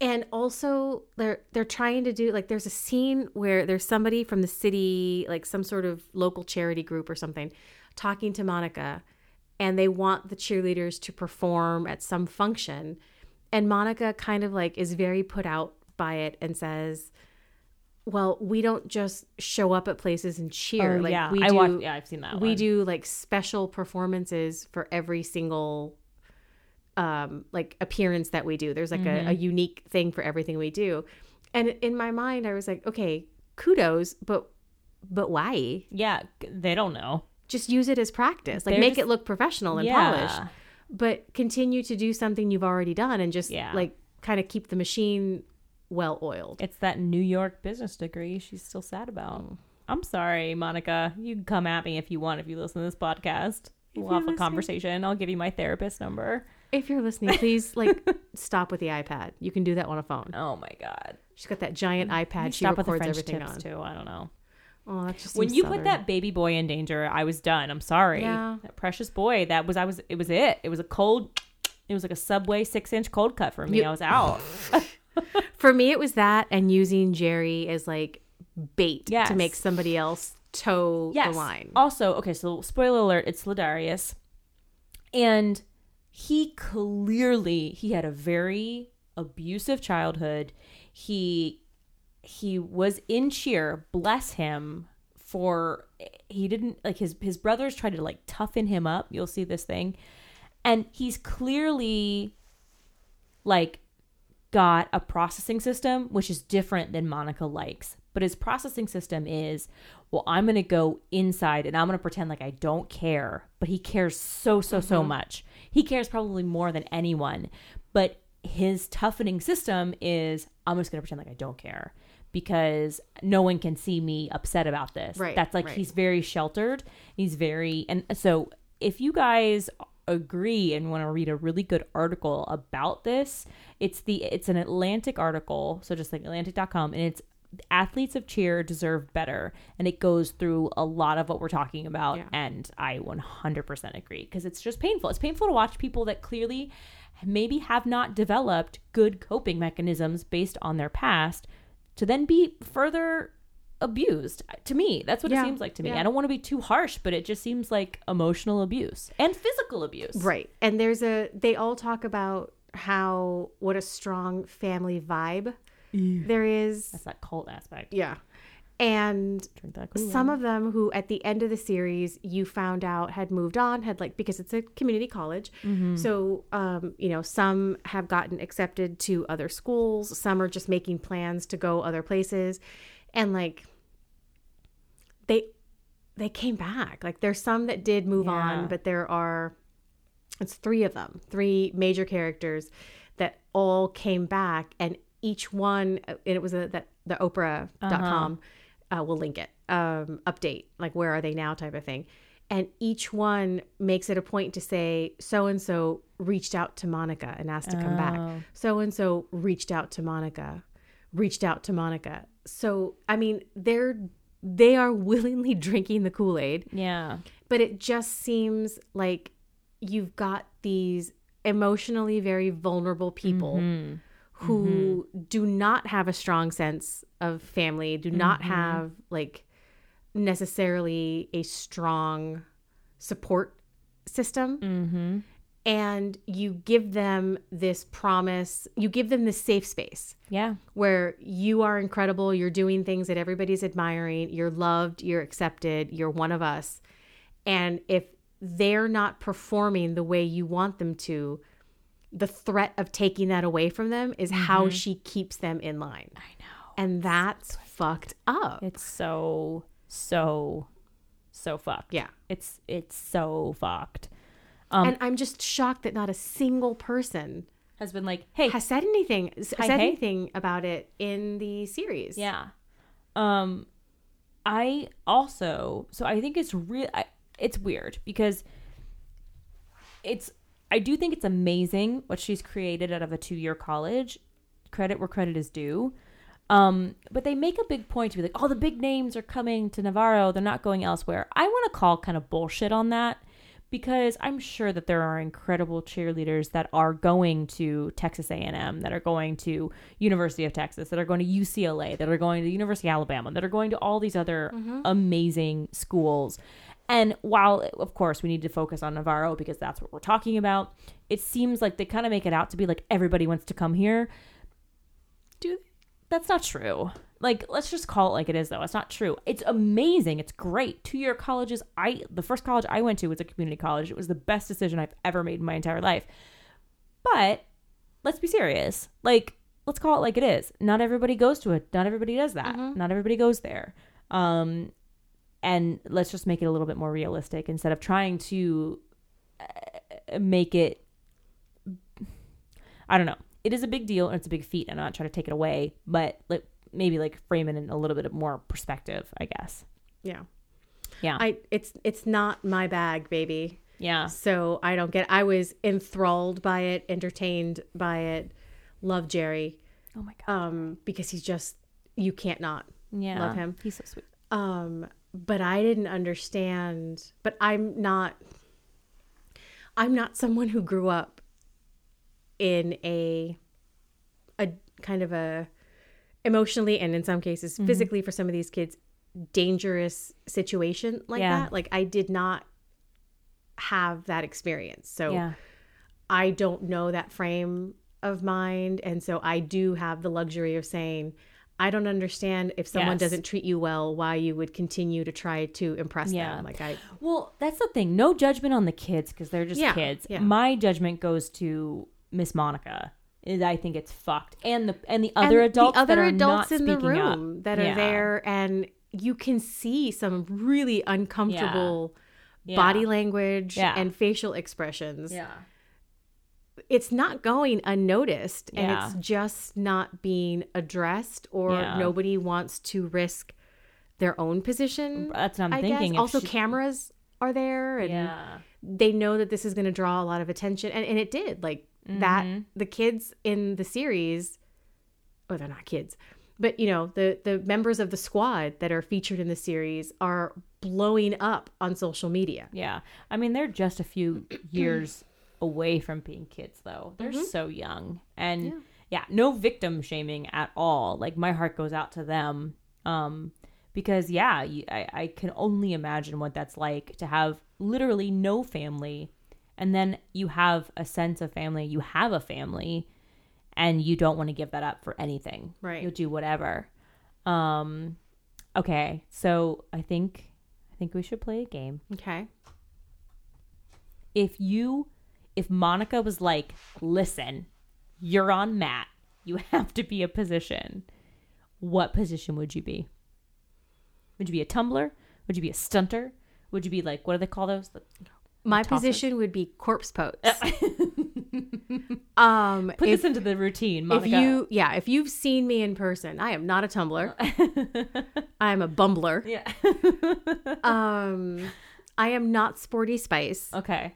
and also they're they're trying to do like there's a scene where there's somebody from the city, like some sort of local charity group or something, talking to Monica and they want the cheerleaders to perform at some function and Monica kind of like is very put out by it and says well, we don't just show up at places and cheer. Oh, like yeah. we I do, watched- yeah, I've seen that We one. do like special performances for every single um like appearance that we do. There's like Mm-hmm. a, a unique thing for everything we do. And in my mind I was like, okay, kudos, but but why? Yeah, they don't know. Just use it as practice. Like They're make just- it look professional and Yeah. polished. But continue to do something you've already done and just Yeah. like kind of keep the machine well oiled. It's that New York business degree she's still sad about. I'm sorry, Monica. You can come at me if you want if you listen to this podcast. We'll have a conversation. I'll give you my therapist number. If you're listening, please like stop with the iPad. You can do that on a phone. Oh my god. She's got that giant iPad. She stop with the records French everything tips on. too. I don't know. Oh, that just when you southern. put that baby boy in danger, I was done. I'm sorry. Yeah. That precious boy. That was I was. It was it. It was a cold. It was like a subway six inch cold cut for me. You- I was out. for me, it was that and using Jerry as like bait Yes. to make somebody else toe yes. the line. Also, okay, so spoiler alert, it's La'Darius. And he clearly he had a very abusive childhood. He he was in cheer, bless him, for he didn't like his his brothers tried to like toughen him up. You'll see this thing. And he's clearly like got a processing system which is different than Monica likes. But his processing system is, well, I'm going to go inside and I'm going to pretend like I don't care. But he cares so, so, so mm-hmm. much. He cares probably more than anyone. But his toughening system is, I'm just going to pretend like I don't care because no one can see me upset about this. Right, That's like right. he's very sheltered. He's very, and so if you guys agree and want to read a really good article about this, it's the it's an Atlantic article, so just like atlantic.com and it's athletes of cheer deserve better and it goes through a lot of what we're talking about Yeah. and I 100% agree because it's just painful. It's painful to watch people that clearly maybe have not developed good coping mechanisms based on their past to then be further abused. To me, that's what Yeah, it seems like to me. yeah. I don't want to be too harsh, but it just seems like emotional abuse and physical abuse. Right. And there's a they all talk about how what a strong family vibe there is. That's that cult aspect. Yeah. and Drink that Kool-Aid. some of them who at the end of the series you found out had moved on had like because it's a community college so um, you know some have gotten accepted to other schools some are just making plans to go other places and like they they came back like there's some that did move Yeah. on but there are it's three of them three major characters that all came back and each one and it was a that the oprah.com uh, we'll link it um update like where are they now type of thing. And each one makes it a point to say so and so reached out to monica and asked to come back. Oh. so and so reached out to monica reached out to monica. So i mean they're they are willingly drinking the kool-aid. Yeah. but it just seems like you've got these emotionally very vulnerable people who do not have a strong sense of family, do not have like necessarily a strong support system. Mm-hmm. And you give them this promise, you give them this safe space Yeah. where you are incredible, you're doing things that everybody's admiring, you're loved, you're accepted, you're one of us. And if they're not performing the way you want them to, the threat of taking that away from them is how she keeps them in line. I know. And that's fucked up. It's so so so fucked. Yeah. It's it's so fucked. Um, and I'm just shocked that not a single person has been like, hey, has said anything said anything about it in the series. Yeah. Um I also so I think it's real it's weird because it's I do think it's amazing what she's created out of a 2-year college. Credit where credit is due. Um but they make a big point to be like, "Oh, the big names are coming to Navarro. They're not going elsewhere." I want to call kind of bullshit on that because I'm sure that there are incredible cheerleaders that are going to Texas A&M, that are going to University of Texas, that are going to UCLA, that are going to University of Alabama, that are going to all these other amazing schools. And while of course we need to focus on Navarro because that's what we're talking about, it seems like they kind of make it out to be like everybody wants to come here. Dude, that's not true. Like let's just call it like it is though. It's not true. It's amazing. It's great. Two year colleges. I the first college I went to was a community college. It was the best decision I've ever made in my entire life. But let's be serious. Like let's call it like it is. Not everybody goes to it. Not everybody does that. Not everybody goes there. Um and let's just make it a little bit more realistic instead of trying to uh, make it I don't know. It is a big deal and it's a big feat, and I'm not trying to take it away, but like maybe like frame it in a little bit more perspective, I guess. Yeah. Yeah. I it's it's not my bag, baby. yeah. So I don't get I was enthralled by it, entertained by it, love Jerry. Oh my god. Um, because he's just you can't not. Yeah. love him. He's so sweet. Um, but I didn't understand but I'm not I'm not someone who grew up in a a kind of a emotionally and in some cases Mm-hmm. physically for some of these kids dangerous situation like Yeah. that. Like I did not have that experience. So Yeah. I don't know that frame of mind. And so I do have the luxury of saying, I don't understand if someone Yes. doesn't treat you well, why you would continue to try to impress Yeah. them. Like I, Well, that's the thing. No judgment on the kids because they're just Yeah, kids. yeah. My judgment goes to Miss Monica. Is I think it's fucked, and the and the other and adults the other that are adults not in the room up. that are there, and you can see some really uncomfortable body language and facial expressions. Yeah. It's not going unnoticed, and Yeah. it's just not being addressed, or Yeah. nobody wants to risk their own position. That's what I'm I thinking. Also, she- cameras are there, and Yeah. they know that this is going to draw a lot of attention, and, and it did. Like that, Mm-hmm. the kids in the series, oh, they're not kids, but you know, the the members of the squad that are featured in the series are blowing up on social media. Yeah. I mean, they're just a few years away from being kids, though. They're Mm-hmm. so young. And yeah. no victim shaming at all. Like, my heart goes out to them. Um, because, yeah, you, I, I can only imagine what that's like to have literally no family. And then you have a sense of family. You have a family. And you don't want to give that up for anything. Right. You'll do whatever. Um, Okay, so I think I think we should play a game. Okay. If you if Monica was like, "Listen, you're on mat. You have to be a position." What position would you be? Would you be a tumbler? Would you be a stunter? Would you be like what do they call those? The- My tossers. position would be corpse pose. um, Put if, this into the routine, if Monica. you, yeah, if you've seen me in person, I am not a tumbler. I'm a bumbler. yeah. Um, I am not sporty spice, okay.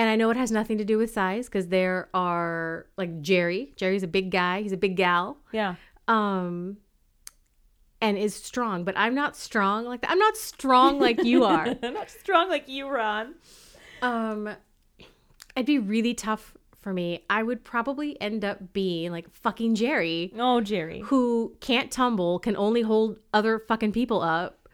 And I know it has nothing to do with size because there are like Jerry. Jerry's a big guy. He's a big gal. Yeah. Um, and is strong, but I'm not strong like that. I'm not strong like you are. I'm not strong like you, Ron. Um, it'd be really tough for me. I would probably end up being like fucking Jerry, Oh, Jerry. who can't tumble, can only hold other fucking people up,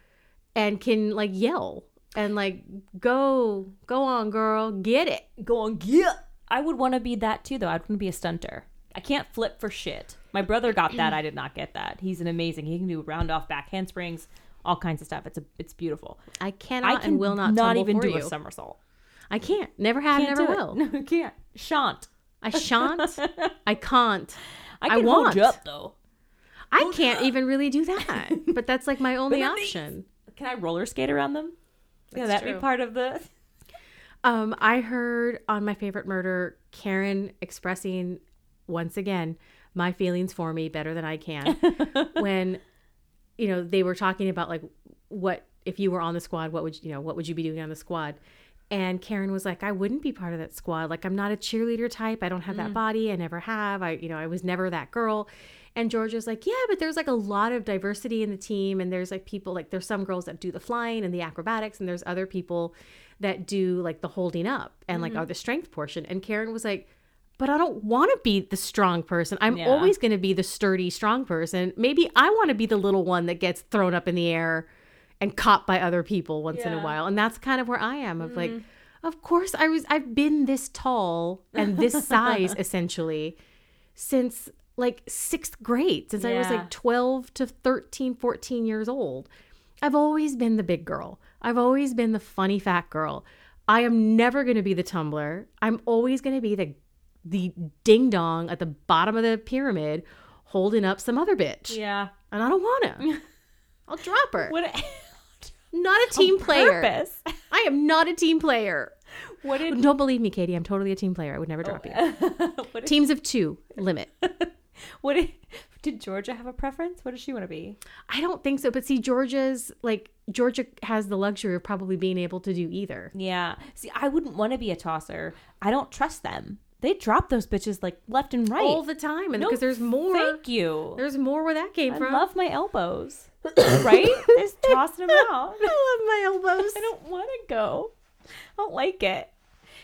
and can like yell and like go, go on, girl, get it. Go on, get. I would want to be that too, though. I'd want to be a stunter. I can't flip for shit. My brother got that. I did not get that. He's an amazing. He can do round off back handsprings, all kinds of stuff. It's a, it's beautiful. I cannot I can and will not, not even do you. a somersault. I can't. Never have. Can't never it. will. No, can't. Shan't. I shan't. I can't. I I can hold you up though. I can't even really do that. But that's like my only But at least- option. Can I roller skate around them? Yeah, that be true. part of the. Um, I heard on my favorite murder Karen expressing once again my feelings for me better than I can. When you know they were talking about like what if you were on the squad what would you, you know what would you be doing on the squad? And Karen was like I wouldn't be part of that squad. Like I'm not a cheerleader type. I don't have that body. I never have. I you know I was never that girl and George was like yeah but there's like a lot of diversity in the team and there's like people like there's some girls that do the flying and the acrobatics and there's other people that do like the holding up and like are the strength portion and Karen was like but I don't want to be the strong person. I'm Yeah. always going to be the sturdy, strong person. Maybe I want to be the little one that gets thrown up in the air and caught by other people once in a Mm. while. And that's kind of where I am of like, of course I was, I've been this tall and this size essentially since like sixth grade, since I was like 12 to 13, 14 years old. I've always been the big girl. I've always been the funny fat girl. I am never going to be the tumbler. I'm always going to be the the ding dong at the bottom of the pyramid holding up some other bitch. Yeah. And I don't want to. I'll drop her. What? Not a team player. Purpose. I am not a team player. What did? Don't believe me, Katie. I'm totally a team player. I would never drop you. Oh. what did? Teams of two, limit. What did? Did Georgia have a preference? What does she want to be? I don't think so. But see, Georgia's like, Georgia has the luxury of probably being able to do either. Yeah. See, I wouldn't want to be a tosser. I don't trust them. They drop those bitches like left and right. All the time. And No, because there's more. Thank you. There's more where that came I from. I love my elbows. right? Just tossing them out. I love my elbows. I don't want to go. I don't like it.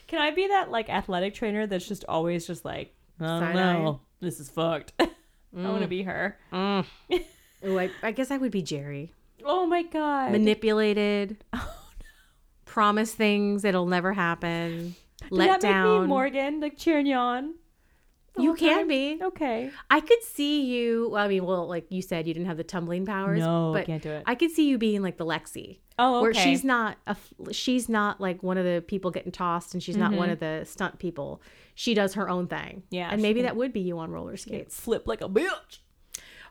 Can I be that like athletic trainer that's just always just like, oh, I don't Side-eye. know, this is fucked. I want to be her. Mm. I, I guess I would be Jerry. Oh my god. Manipulated. Promise things that'll never happen. Let that make down. me Morgan, like cheering you on? The you can time? be. Okay. I could see you. Well, I mean, well, like you said, you didn't have the tumbling powers. No, but can't do it. I could see you being like the Lexi, Oh, okay. where she's not a, she's not like one of the people getting tossed, and she's not one Mhm. of the stunt people. She does her own thing. Yeah, and maybe can- that would be you on roller skates. flip like a bitch.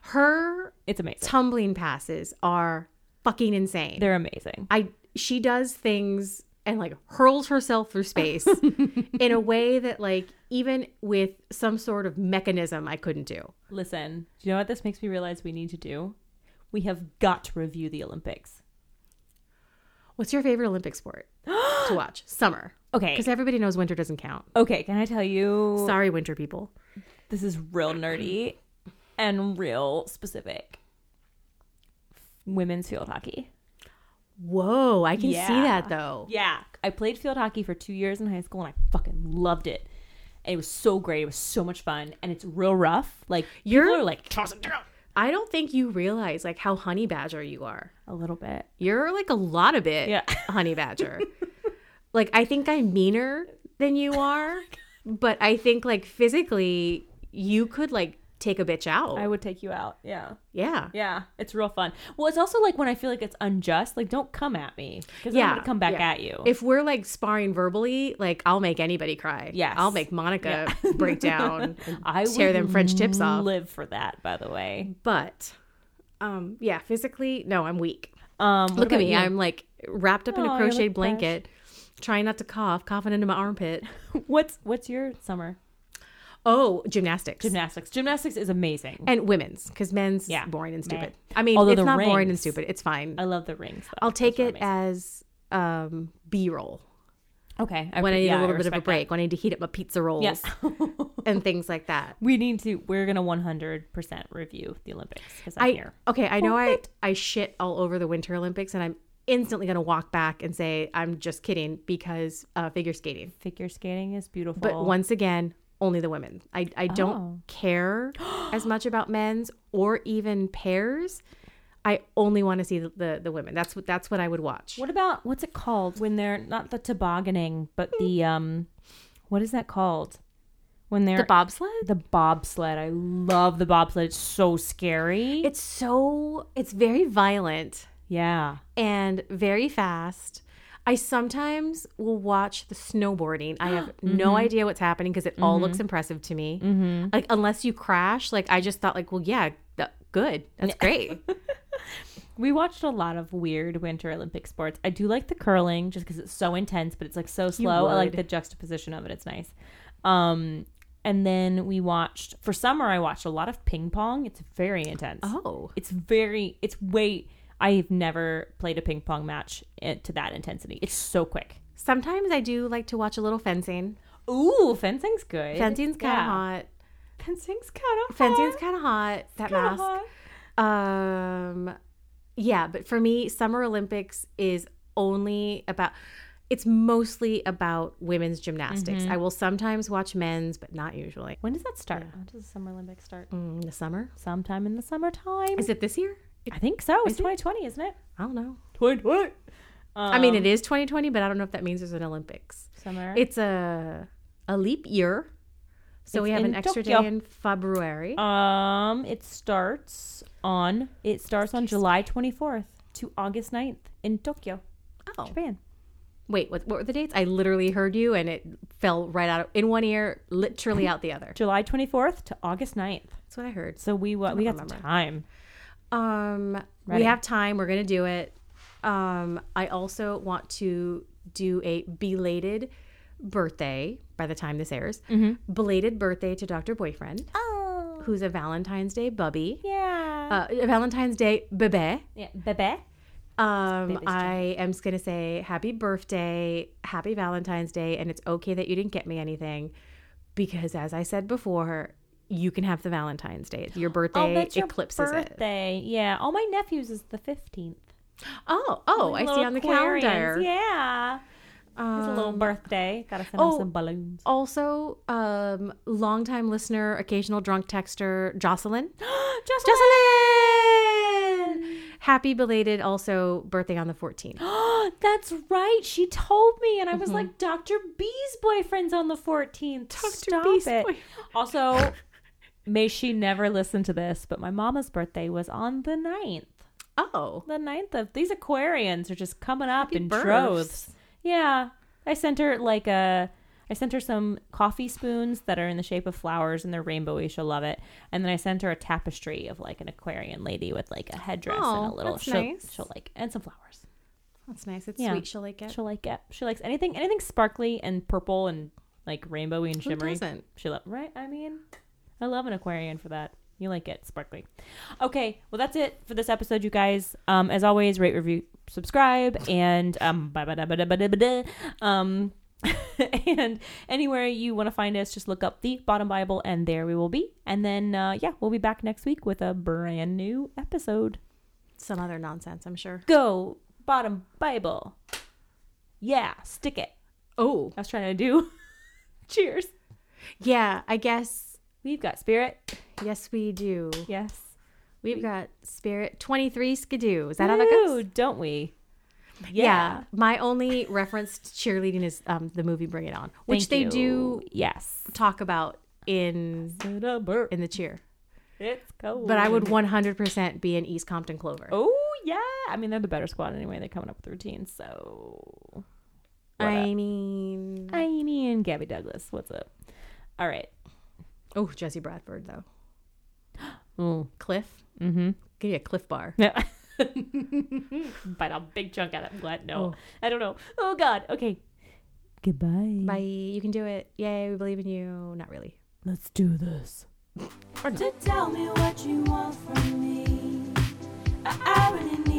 Her It's amazing. tumbling passes are fucking insane. They're amazing. I she does things and like hurls herself through space in a way that like even with some sort of mechanism I couldn't do. Listen, do you know what this makes me realize we need to do? We have got to review the Olympics. What's your favorite Olympic sport to watch? Summer. Okay. Because everybody knows winter doesn't count. Okay, can I tell you? Sorry, winter people. This is real nerdy and real specific. Women's field hockey. Whoa, I can see that though. Yeah. I played field hockey for two years in high school and I fucking loved it. And it was so great. It was so much fun. And it's real rough. Like, You're- are like, toss it down. I don't think you realize like how honey badger you are. A little bit. You're like a lot of it, Yeah. honey badger. like I think I'm meaner than you oh are, but I think like physically you could like take a bitch out. I would take you out. Yeah. yeah. Yeah. It's real fun. Well, it's also like when I feel like it's unjust, like don't come at me because Yeah, I'm going to come back yeah. at you. If we're like sparring verbally, like I'll make anybody cry. Yes. I'll make Monica break down I tear them French tips off. live for that, by the way. But um yeah, physically, no, I'm weak. Um, Look at me. you? I'm like wrapped up in Oh, a you crocheted look fresh. blanket, trying not to cough, coughing into my armpit. What's what's your summer Oh, gymnastics. gymnastics? Gymnastics is amazing. and women's because men's Yeah. boring and Meh. stupid. I mean, Although it's not boring and stupid. It's fine. I love the rings. Though. I'll take Those it as um, B roll okay. I, when I need yeah, a little bit of a break, when I need to heat up my pizza rolls Yes. and things like that. we need to. We're gonna 100 percent review the Olympics because I'm I here. okay. I know I. I shit all over the Winter Olympics, and I'm instantly gonna walk back and say I'm just kidding because uh, figure skating. Figure skating is beautiful. But once again, only the women. I I don't Oh. care as much about men's or even pairs. I only want to see the, the, the women. That's what that's what I would watch. What about what's it called when they're not the tobogganing, but the um, what is that called? When they're the bobsled? the bobsled. I love the bobsled. It's so scary. It's so it's very violent yeah. and very fast. I sometimes will watch the snowboarding. I have Mm-hmm. no idea what's happening because it all looks impressive to me. Mm-hmm. Like unless you crash, like I just thought, like, well, yeah, that, good, that's great. We watched a lot of weird Winter Olympic sports. I do like the curling just because it's so intense, but it's like so slow. I like the juxtaposition of it. It's nice. Um, and then we watched for summer. I watched a lot of ping pong. It's very intense. oh, It's very. It's way. I've never played a ping pong match eh, to that intensity. It's so quick. sometimes I do like to watch a little fencing. Ooh, fencing's good. Fencing's kind of Yeah. hot. Fencing's kind of hot. Fencing's kind of hot. That kinda mask. hot. Um, yeah, but for me, Summer Olympics is only about. It's mostly about women's gymnastics. Mm-hmm. I will sometimes watch men's, but not usually. When does that start? When does the Summer Olympics start? Mm, in the summer? Sometime in the summertime. Is it this year? I think so. It's Is 2020, isn't it? I don't know. 2020. I mean, it is 2020, but I don't know if that means there's an Olympics. summer. It's a a leap year, so It's we have an extra Tokyo. day in February. um, it starts on it starts on July 24th to August 9th in Tokyo, oh, Japan. wait, what, what were the dates? I literally heard you, and it fell right out of, in one ear, literally out the other. July 24th to August 9th. That's what I heard. So we wa- we got remember. some time. Um, Ready. we have time. We're gonna do it. Um, I also want to do a belated birthday by the time this airs. Belated birthday to Dr. Boyfriend, Oh, who's a Valentine's Day bubby. yeah. Uh, a Valentine's Day bebe. yeah, bebe. Um, I am just gonna say happy birthday, happy Valentine's Day, and it's okay that you didn't get me anything, because as I said before, you can have the Valentine's Day. Your birthday Oh, that's your eclipses it. birthday. Yeah. All my nephews is the 15th. Oh, oh, I see on the Aquarians. calendar. Yeah. It's a little Um, birthday. Gotta send oh, them some balloons. Also, um, longtime listener, occasional drunk texter, Jocelyn. Jocelyn! Happy belated also birthday on the 14th. That's right. She told me, and I Mm-hmm. was like, Dr. B's boyfriend's on the 14th. Dr. Stop B's it. Also, may she never listen to this, but my mama's birthday was on the 9th. Oh, The 9th of these Aquarians are just coming up Happy in births. droves. Yeah. I sent her like a. I sent her some coffee spoons that are in the shape of flowers and they're rainbowy. She'll love it. And then I sent her a tapestry of like an Aquarian lady with like a headdress and Oh, a little. she'll, nice. she'll like and some flowers. that's nice. It's Yeah. sweet. She'll like it. She'll like it. She likes anything anything sparkly and purple and like rainbowy and shimmery. She love right. I mean, I love an Aquarian for that. You like it sparkly. Okay, well that's it for this episode, you guys. Um, as always, rate, review, subscribe, and um, ba- ba- da- ba- da- ba- da- ba- da. um, and anywhere you want to find us, just look up the Bottom Bible, and there we will be. And then, uh, yeah, we'll be back next week with a brand new episode. Some other nonsense, I'm sure. Go Bottom Bible. Yeah, stick it. Oh, I was trying to do. Cheers. yeah. I guess We've got spirit. yes, we do. Yes. We've got Spirit 23 Skidoo. Is that how that goes? Don't we? Yeah. My only reference to cheerleading is um, the movie Bring It On, which Thank they you. do Yes. talk about in in the cheer. It's cold. But I would 100% be in East Compton Clover. Oh yeah. I mean, they're the better squad anyway. They're coming up with routines. So. what I up? mean, I mean, Gabby Douglas. What's up? All right. Oh, Jesse Bradford though. Oh, Cliff. Mm-hmm. Give you a Cliff bar. Yeah. Bite a big chunk out of What? No, oh. I don't know. Oh God. Okay. Goodbye. Bye. You can do it. Yay! We believe in you. Not really. Let's do this. or. To tell me what you want from me. I,